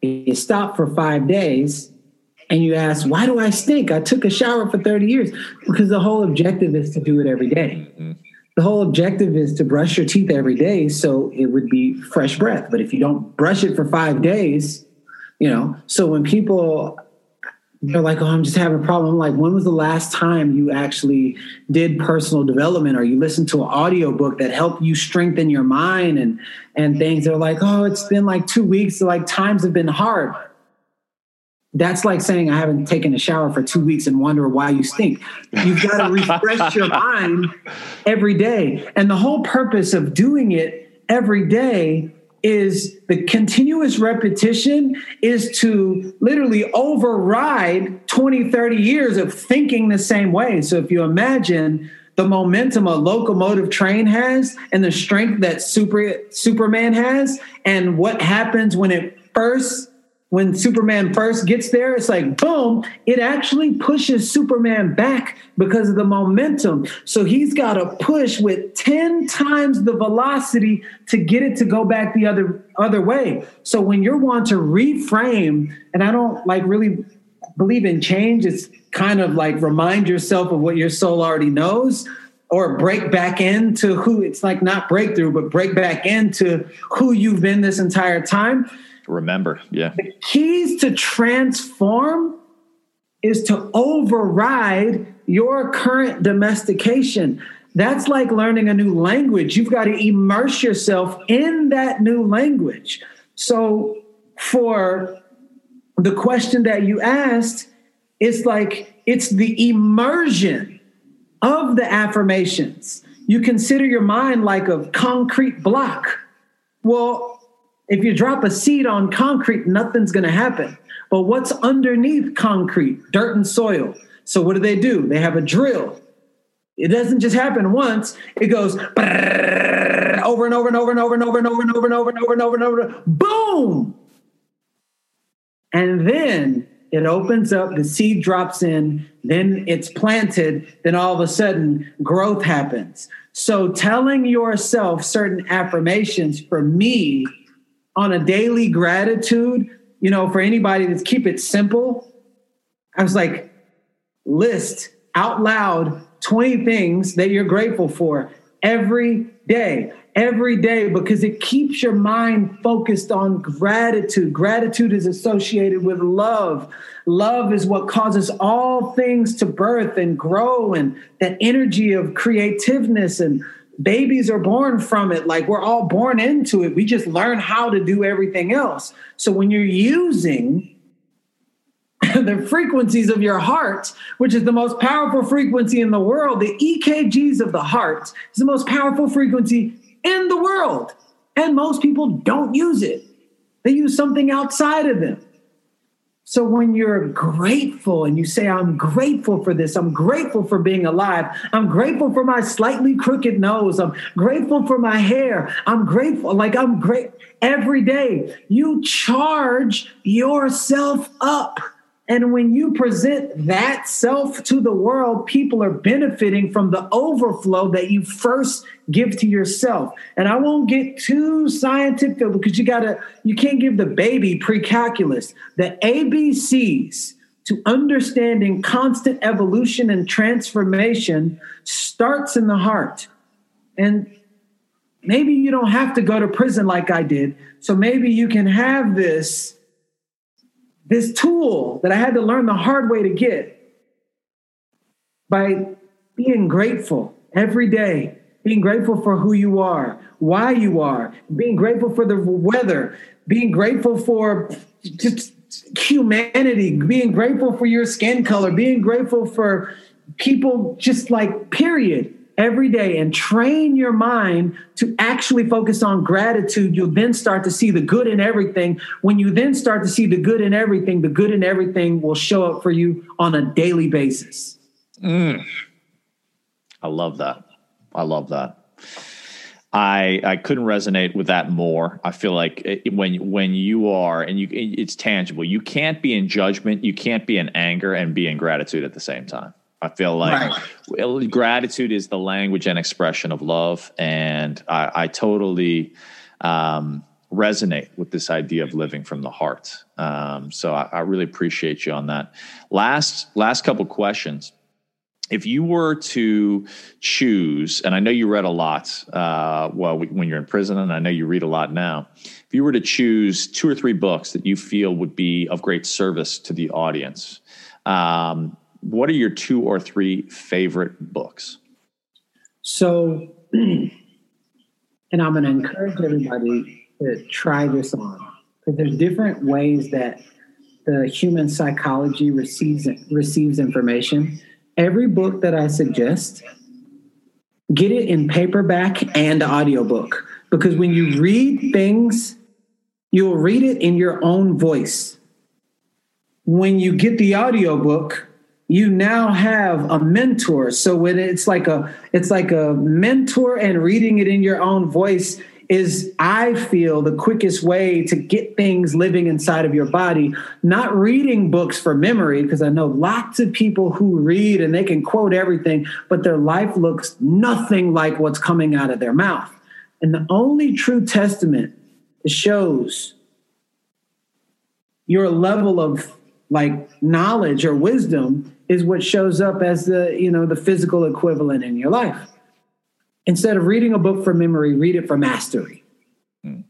You stop for five days and you ask, why do I stink? I took a shower for 30 years. Because the whole objective is to do it every day. Mm-hmm. The whole objective is to brush your teeth every day so it would be fresh breath. But if you don't brush it for five days, you know, so when people they're like, oh, I'm just having a problem. I'm like, when was the last time you actually did personal development or you listened to an audiobook that helped you strengthen your mind and and things? They're like, oh, it's been like two weeks. Like times have been hard. That's like saying I haven't taken a shower for two weeks and wonder why you stink. You've got to refresh your mind every day. And the whole purpose of doing it every day is the continuous repetition is to literally override 20, 30 years of thinking the same way. So if you imagine the momentum a locomotive train has and the strength that super Superman has and what happens when it first when Superman first gets there, it's like boom, it actually pushes Superman back because of the momentum. So he's got to push with 10 times the velocity to get it to go back the other other way. So when you're want to reframe, and I don't like really believe in change, it's kind of like remind yourself of what your soul already knows or break back into who it's like not breakthrough, but break back into who you've been this entire time remember. Yeah. The keys to transform is to override your current domestication. That's like learning a new language. You've got to immerse yourself in that new language. So, for the question that you asked, it's like it's the immersion of the affirmations. You consider your mind like a concrete block. Well, if you drop a seed on concrete, nothing's going to happen. But what's underneath concrete? Dirt and soil. So what do they do? They have a drill. It doesn't just happen once. It goes over and over and over and over and over and over and over and over and over and over and over and over. Boom! And then it opens up, the seed drops in, then it's planted, then all of a sudden growth happens. So telling yourself certain affirmations for me on a daily gratitude, you know, for anybody that's keep it simple, I was like, list out loud 20 things that you're grateful for every day, every day, because it keeps your mind focused on gratitude. Gratitude is associated with love. Love is what causes all things to birth and grow, and that energy of creativeness and babies are born from it like we're all born into it we just learn how to do everything else so when you're using the frequencies of your heart, which is the most powerful frequency in the world, the EKGs of the heart is the most powerful frequency in the world. And most people don't use it, they use something outside of them. So when you're grateful and you say, I'm grateful for this, I'm grateful for being alive, I'm grateful for my slightly crooked nose, I'm grateful for my hair, I'm grateful, like I'm great. Every day, you charge yourself up. And when you present that self to the world, people are benefiting from the overflow that you first give to yourself. And I won't get too scientific because you gotta, you can't give the baby pre-calculus. The ABCs to understanding constant evolution and transformation starts in the heart. And maybe you don't have to go to prison like I did. So maybe you can have this this tool that I had to learn the hard way to get by being grateful every day, being grateful for who you are, why you are, being grateful for the weather, being grateful for just humanity, being grateful for your skin color, being grateful for people just like, period every day and train your mind to actually focus on gratitude, you'll then start to see the good in everything. When you then start to see the good in everything, the good in everything will show up for you on a daily basis. Mm. I love that. I love that. I I couldn't resonate with that more. I feel like it, when when you are and you it's tangible. You can't be in judgment, you can't be in anger and be in gratitude at the same time. I feel like right. gratitude is the language and expression of love, and I, I totally um, resonate with this idea of living from the heart. Um, so I, I, really appreciate you on that. Last last couple questions. If you were to choose, and I know you read a lot uh, well when you're in prison, and I know you read a lot now. If you were to choose two or three books that you feel would be of great service to the audience, um, what are your two or three favorite books? So, and I'm going to encourage everybody to try this on because there's different ways that the human psychology receives receives information. Every book that I suggest, get it in paperback and audiobook because when you read things, you'll read it in your own voice. When you get the audiobook, you now have a mentor so when it's like a it's like a mentor and reading it in your own voice is i feel the quickest way to get things living inside of your body not reading books for memory because i know lots of people who read and they can quote everything but their life looks nothing like what's coming out of their mouth. And the only true testament that shows your level of like knowledge or wisdom is what shows up as the you know the physical equivalent in your life instead of reading a book for memory read it for mastery. Mm.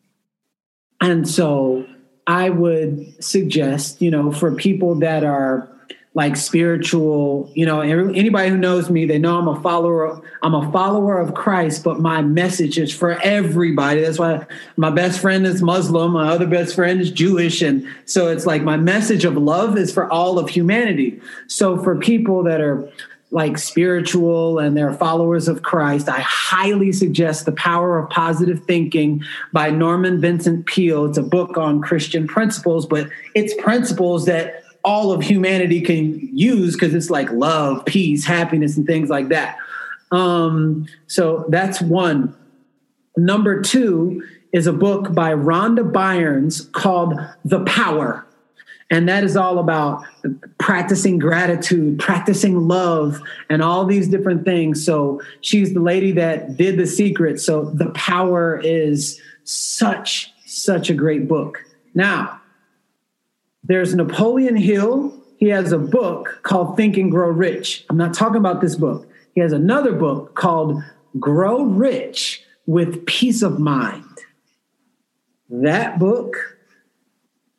and so i would suggest you know for people that are like spiritual you know anybody who knows me they know i'm a follower i'm a follower of christ but my message is for everybody. That's why my best friend is muslim my other best friend is jewish and so it's like my message of love is for all of humanity. So for people that are like spiritual and they're followers of Christ, I highly suggest The Power of Positive Thinking by Norman Vincent Peale. It's a book on Christian principles, but it's principles that all of humanity can use because it's like love, peace, happiness, and things like that. Um, so that's one. Number two is a book by Rhonda Byrnes called The Power. And that is all about practicing gratitude, practicing love, and all these different things. So she's the lady that did The Secret. So The Power is such, such a great book. Now, there's Napoleon Hill. He has a book called Think and Grow Rich. I'm not talking about this book. He has another book called Grow Rich with Peace of Mind. That book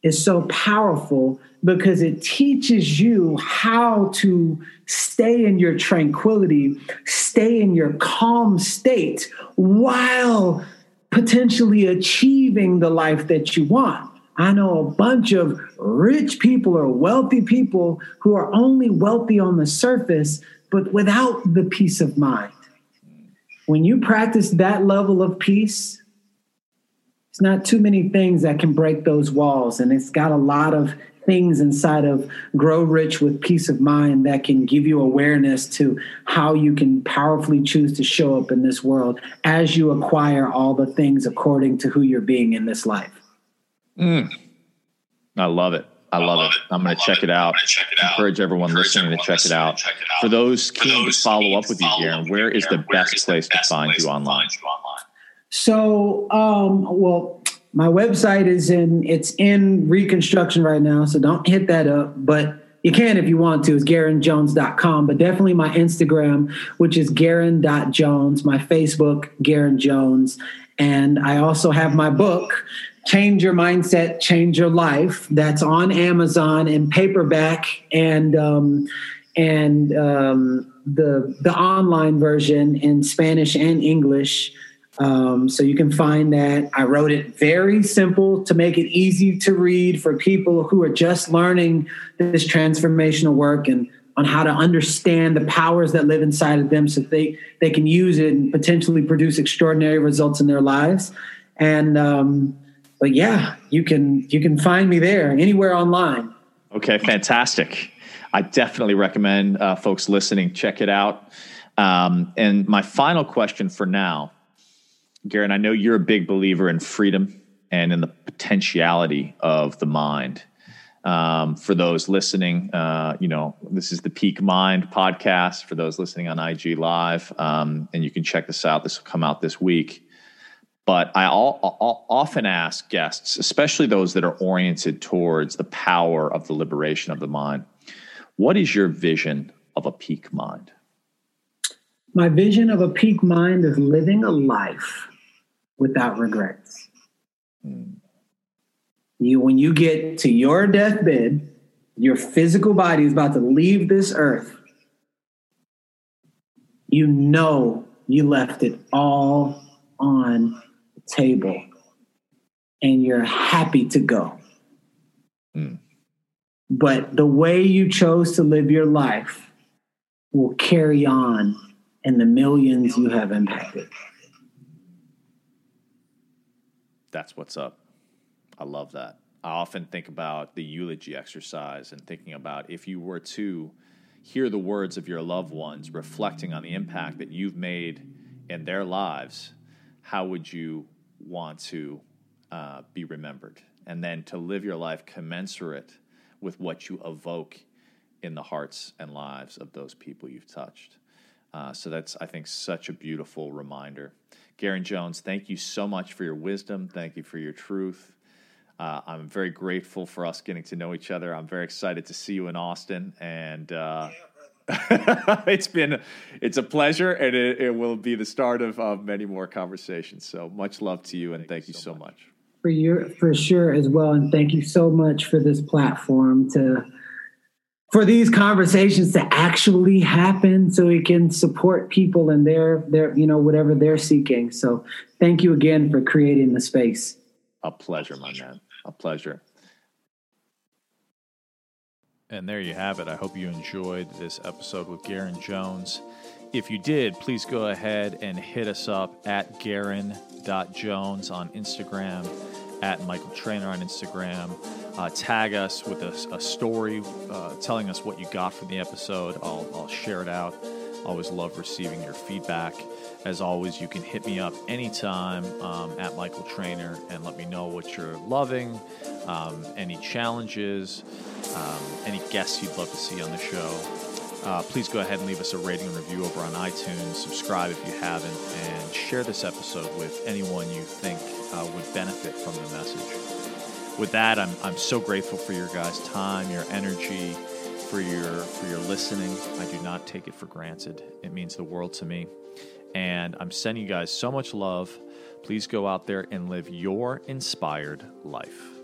is so powerful because it teaches you how to stay in your tranquility, stay in your calm state while potentially achieving the life that you want. I know a bunch of rich people or wealthy people who are only wealthy on the surface, but without the peace of mind. When you practice that level of peace, it's not too many things that can break those walls. And it's got a lot of things inside of Grow Rich with Peace of Mind that can give you awareness to how you can powerfully choose to show up in this world as you acquire all the things according to who you're being in this life. Mm. I love it. I love, I love it. it. I'm going to check it out. Check it out. Encourage everyone Encourage listening everyone to check, listening it out. check it out. For those keen to follow up with you, Garrain, where is the best place to find you online? So, um, well, my website is in it's in reconstruction right now, so don't hit that up. But you can if you want to. It's GarrainJones.com, but definitely my Instagram, which is Garrain.Jones, my Facebook, Garrain Jones. And I also have my book, Change Your Mindset, Change Your Life. That's on Amazon in paperback and um, and um, the the online version in Spanish and English. Um, so you can find that. I wrote it very simple to make it easy to read for people who are just learning this transformational work and on how to understand the powers that live inside of them so they they can use it and potentially produce extraordinary results in their lives. And um, but yeah, you can you can find me there anywhere online. Okay, fantastic. I definitely recommend uh, folks listening check it out. Um, and my final question for now, Garrain, I know you're a big believer in freedom and in the potentiality of the mind. Um, for those listening, uh, you know, this is the Peak Mind podcast. For those listening on IG Live, um, and you can check this out. This will come out this week. But I all, all, often ask guests, especially those that are oriented towards the power of the liberation of the mind, what is your vision of a peak mind? My vision of a peak mind is living a life without regrets. Mm. You, when you get to your deathbed, your physical body is about to leave this earth. You know you left it all on the table and you're happy to go. Mm. But the way you chose to live your life will carry on in the millions you have impacted. That's what's up. I love that. I often think about the eulogy exercise and thinking about if you were to hear the words of your loved ones reflecting on the impact that you've made in their lives, how would you want to uh, be remembered, and then to live your life commensurate with what you evoke in the hearts and lives of those people you've touched. Uh, so that's, I think, such a beautiful reminder. Garrain Jones, thank you so much for your wisdom. Thank you for your truth. Uh, I'm very grateful for us getting to know each other. I'm very excited to see you in Austin, and uh, it's been it's a pleasure, and it, it will be the start of, of, many more conversations. So much love to you, and thank, thank you, so, much. much. For your for sure as well, and thank you so much for this platform to for these conversations to actually happen, so we can support people and their their you know whatever they're seeking. So thank you again for creating the space. A pleasure, my man. A pleasure. And there you have it. I hope you enjoyed this episode with Garrain Jones. If you did, please go ahead and hit us up at Garrain.Jones on Instagram, at Michael Trainer on Instagram. Uh, tag us with a, a story uh, telling us what you got from the episode. I'll, I'll share it out. Always love receiving your feedback. As always, you can hit me up anytime um, at Michael Trainer and let me know what you're loving, um, any challenges, um, any guests you'd love to see on the show. Uh, please go ahead and leave us a rating and review over on iTunes. Subscribe if you haven't, and share this episode with anyone you think uh, would benefit from the message. With that, I'm, I'm so grateful for your guys' time, your energy, for your for your listening. I do not take it for granted. It means the world to me. And I'm sending you guys so much love. Please go out there and live your inspired life.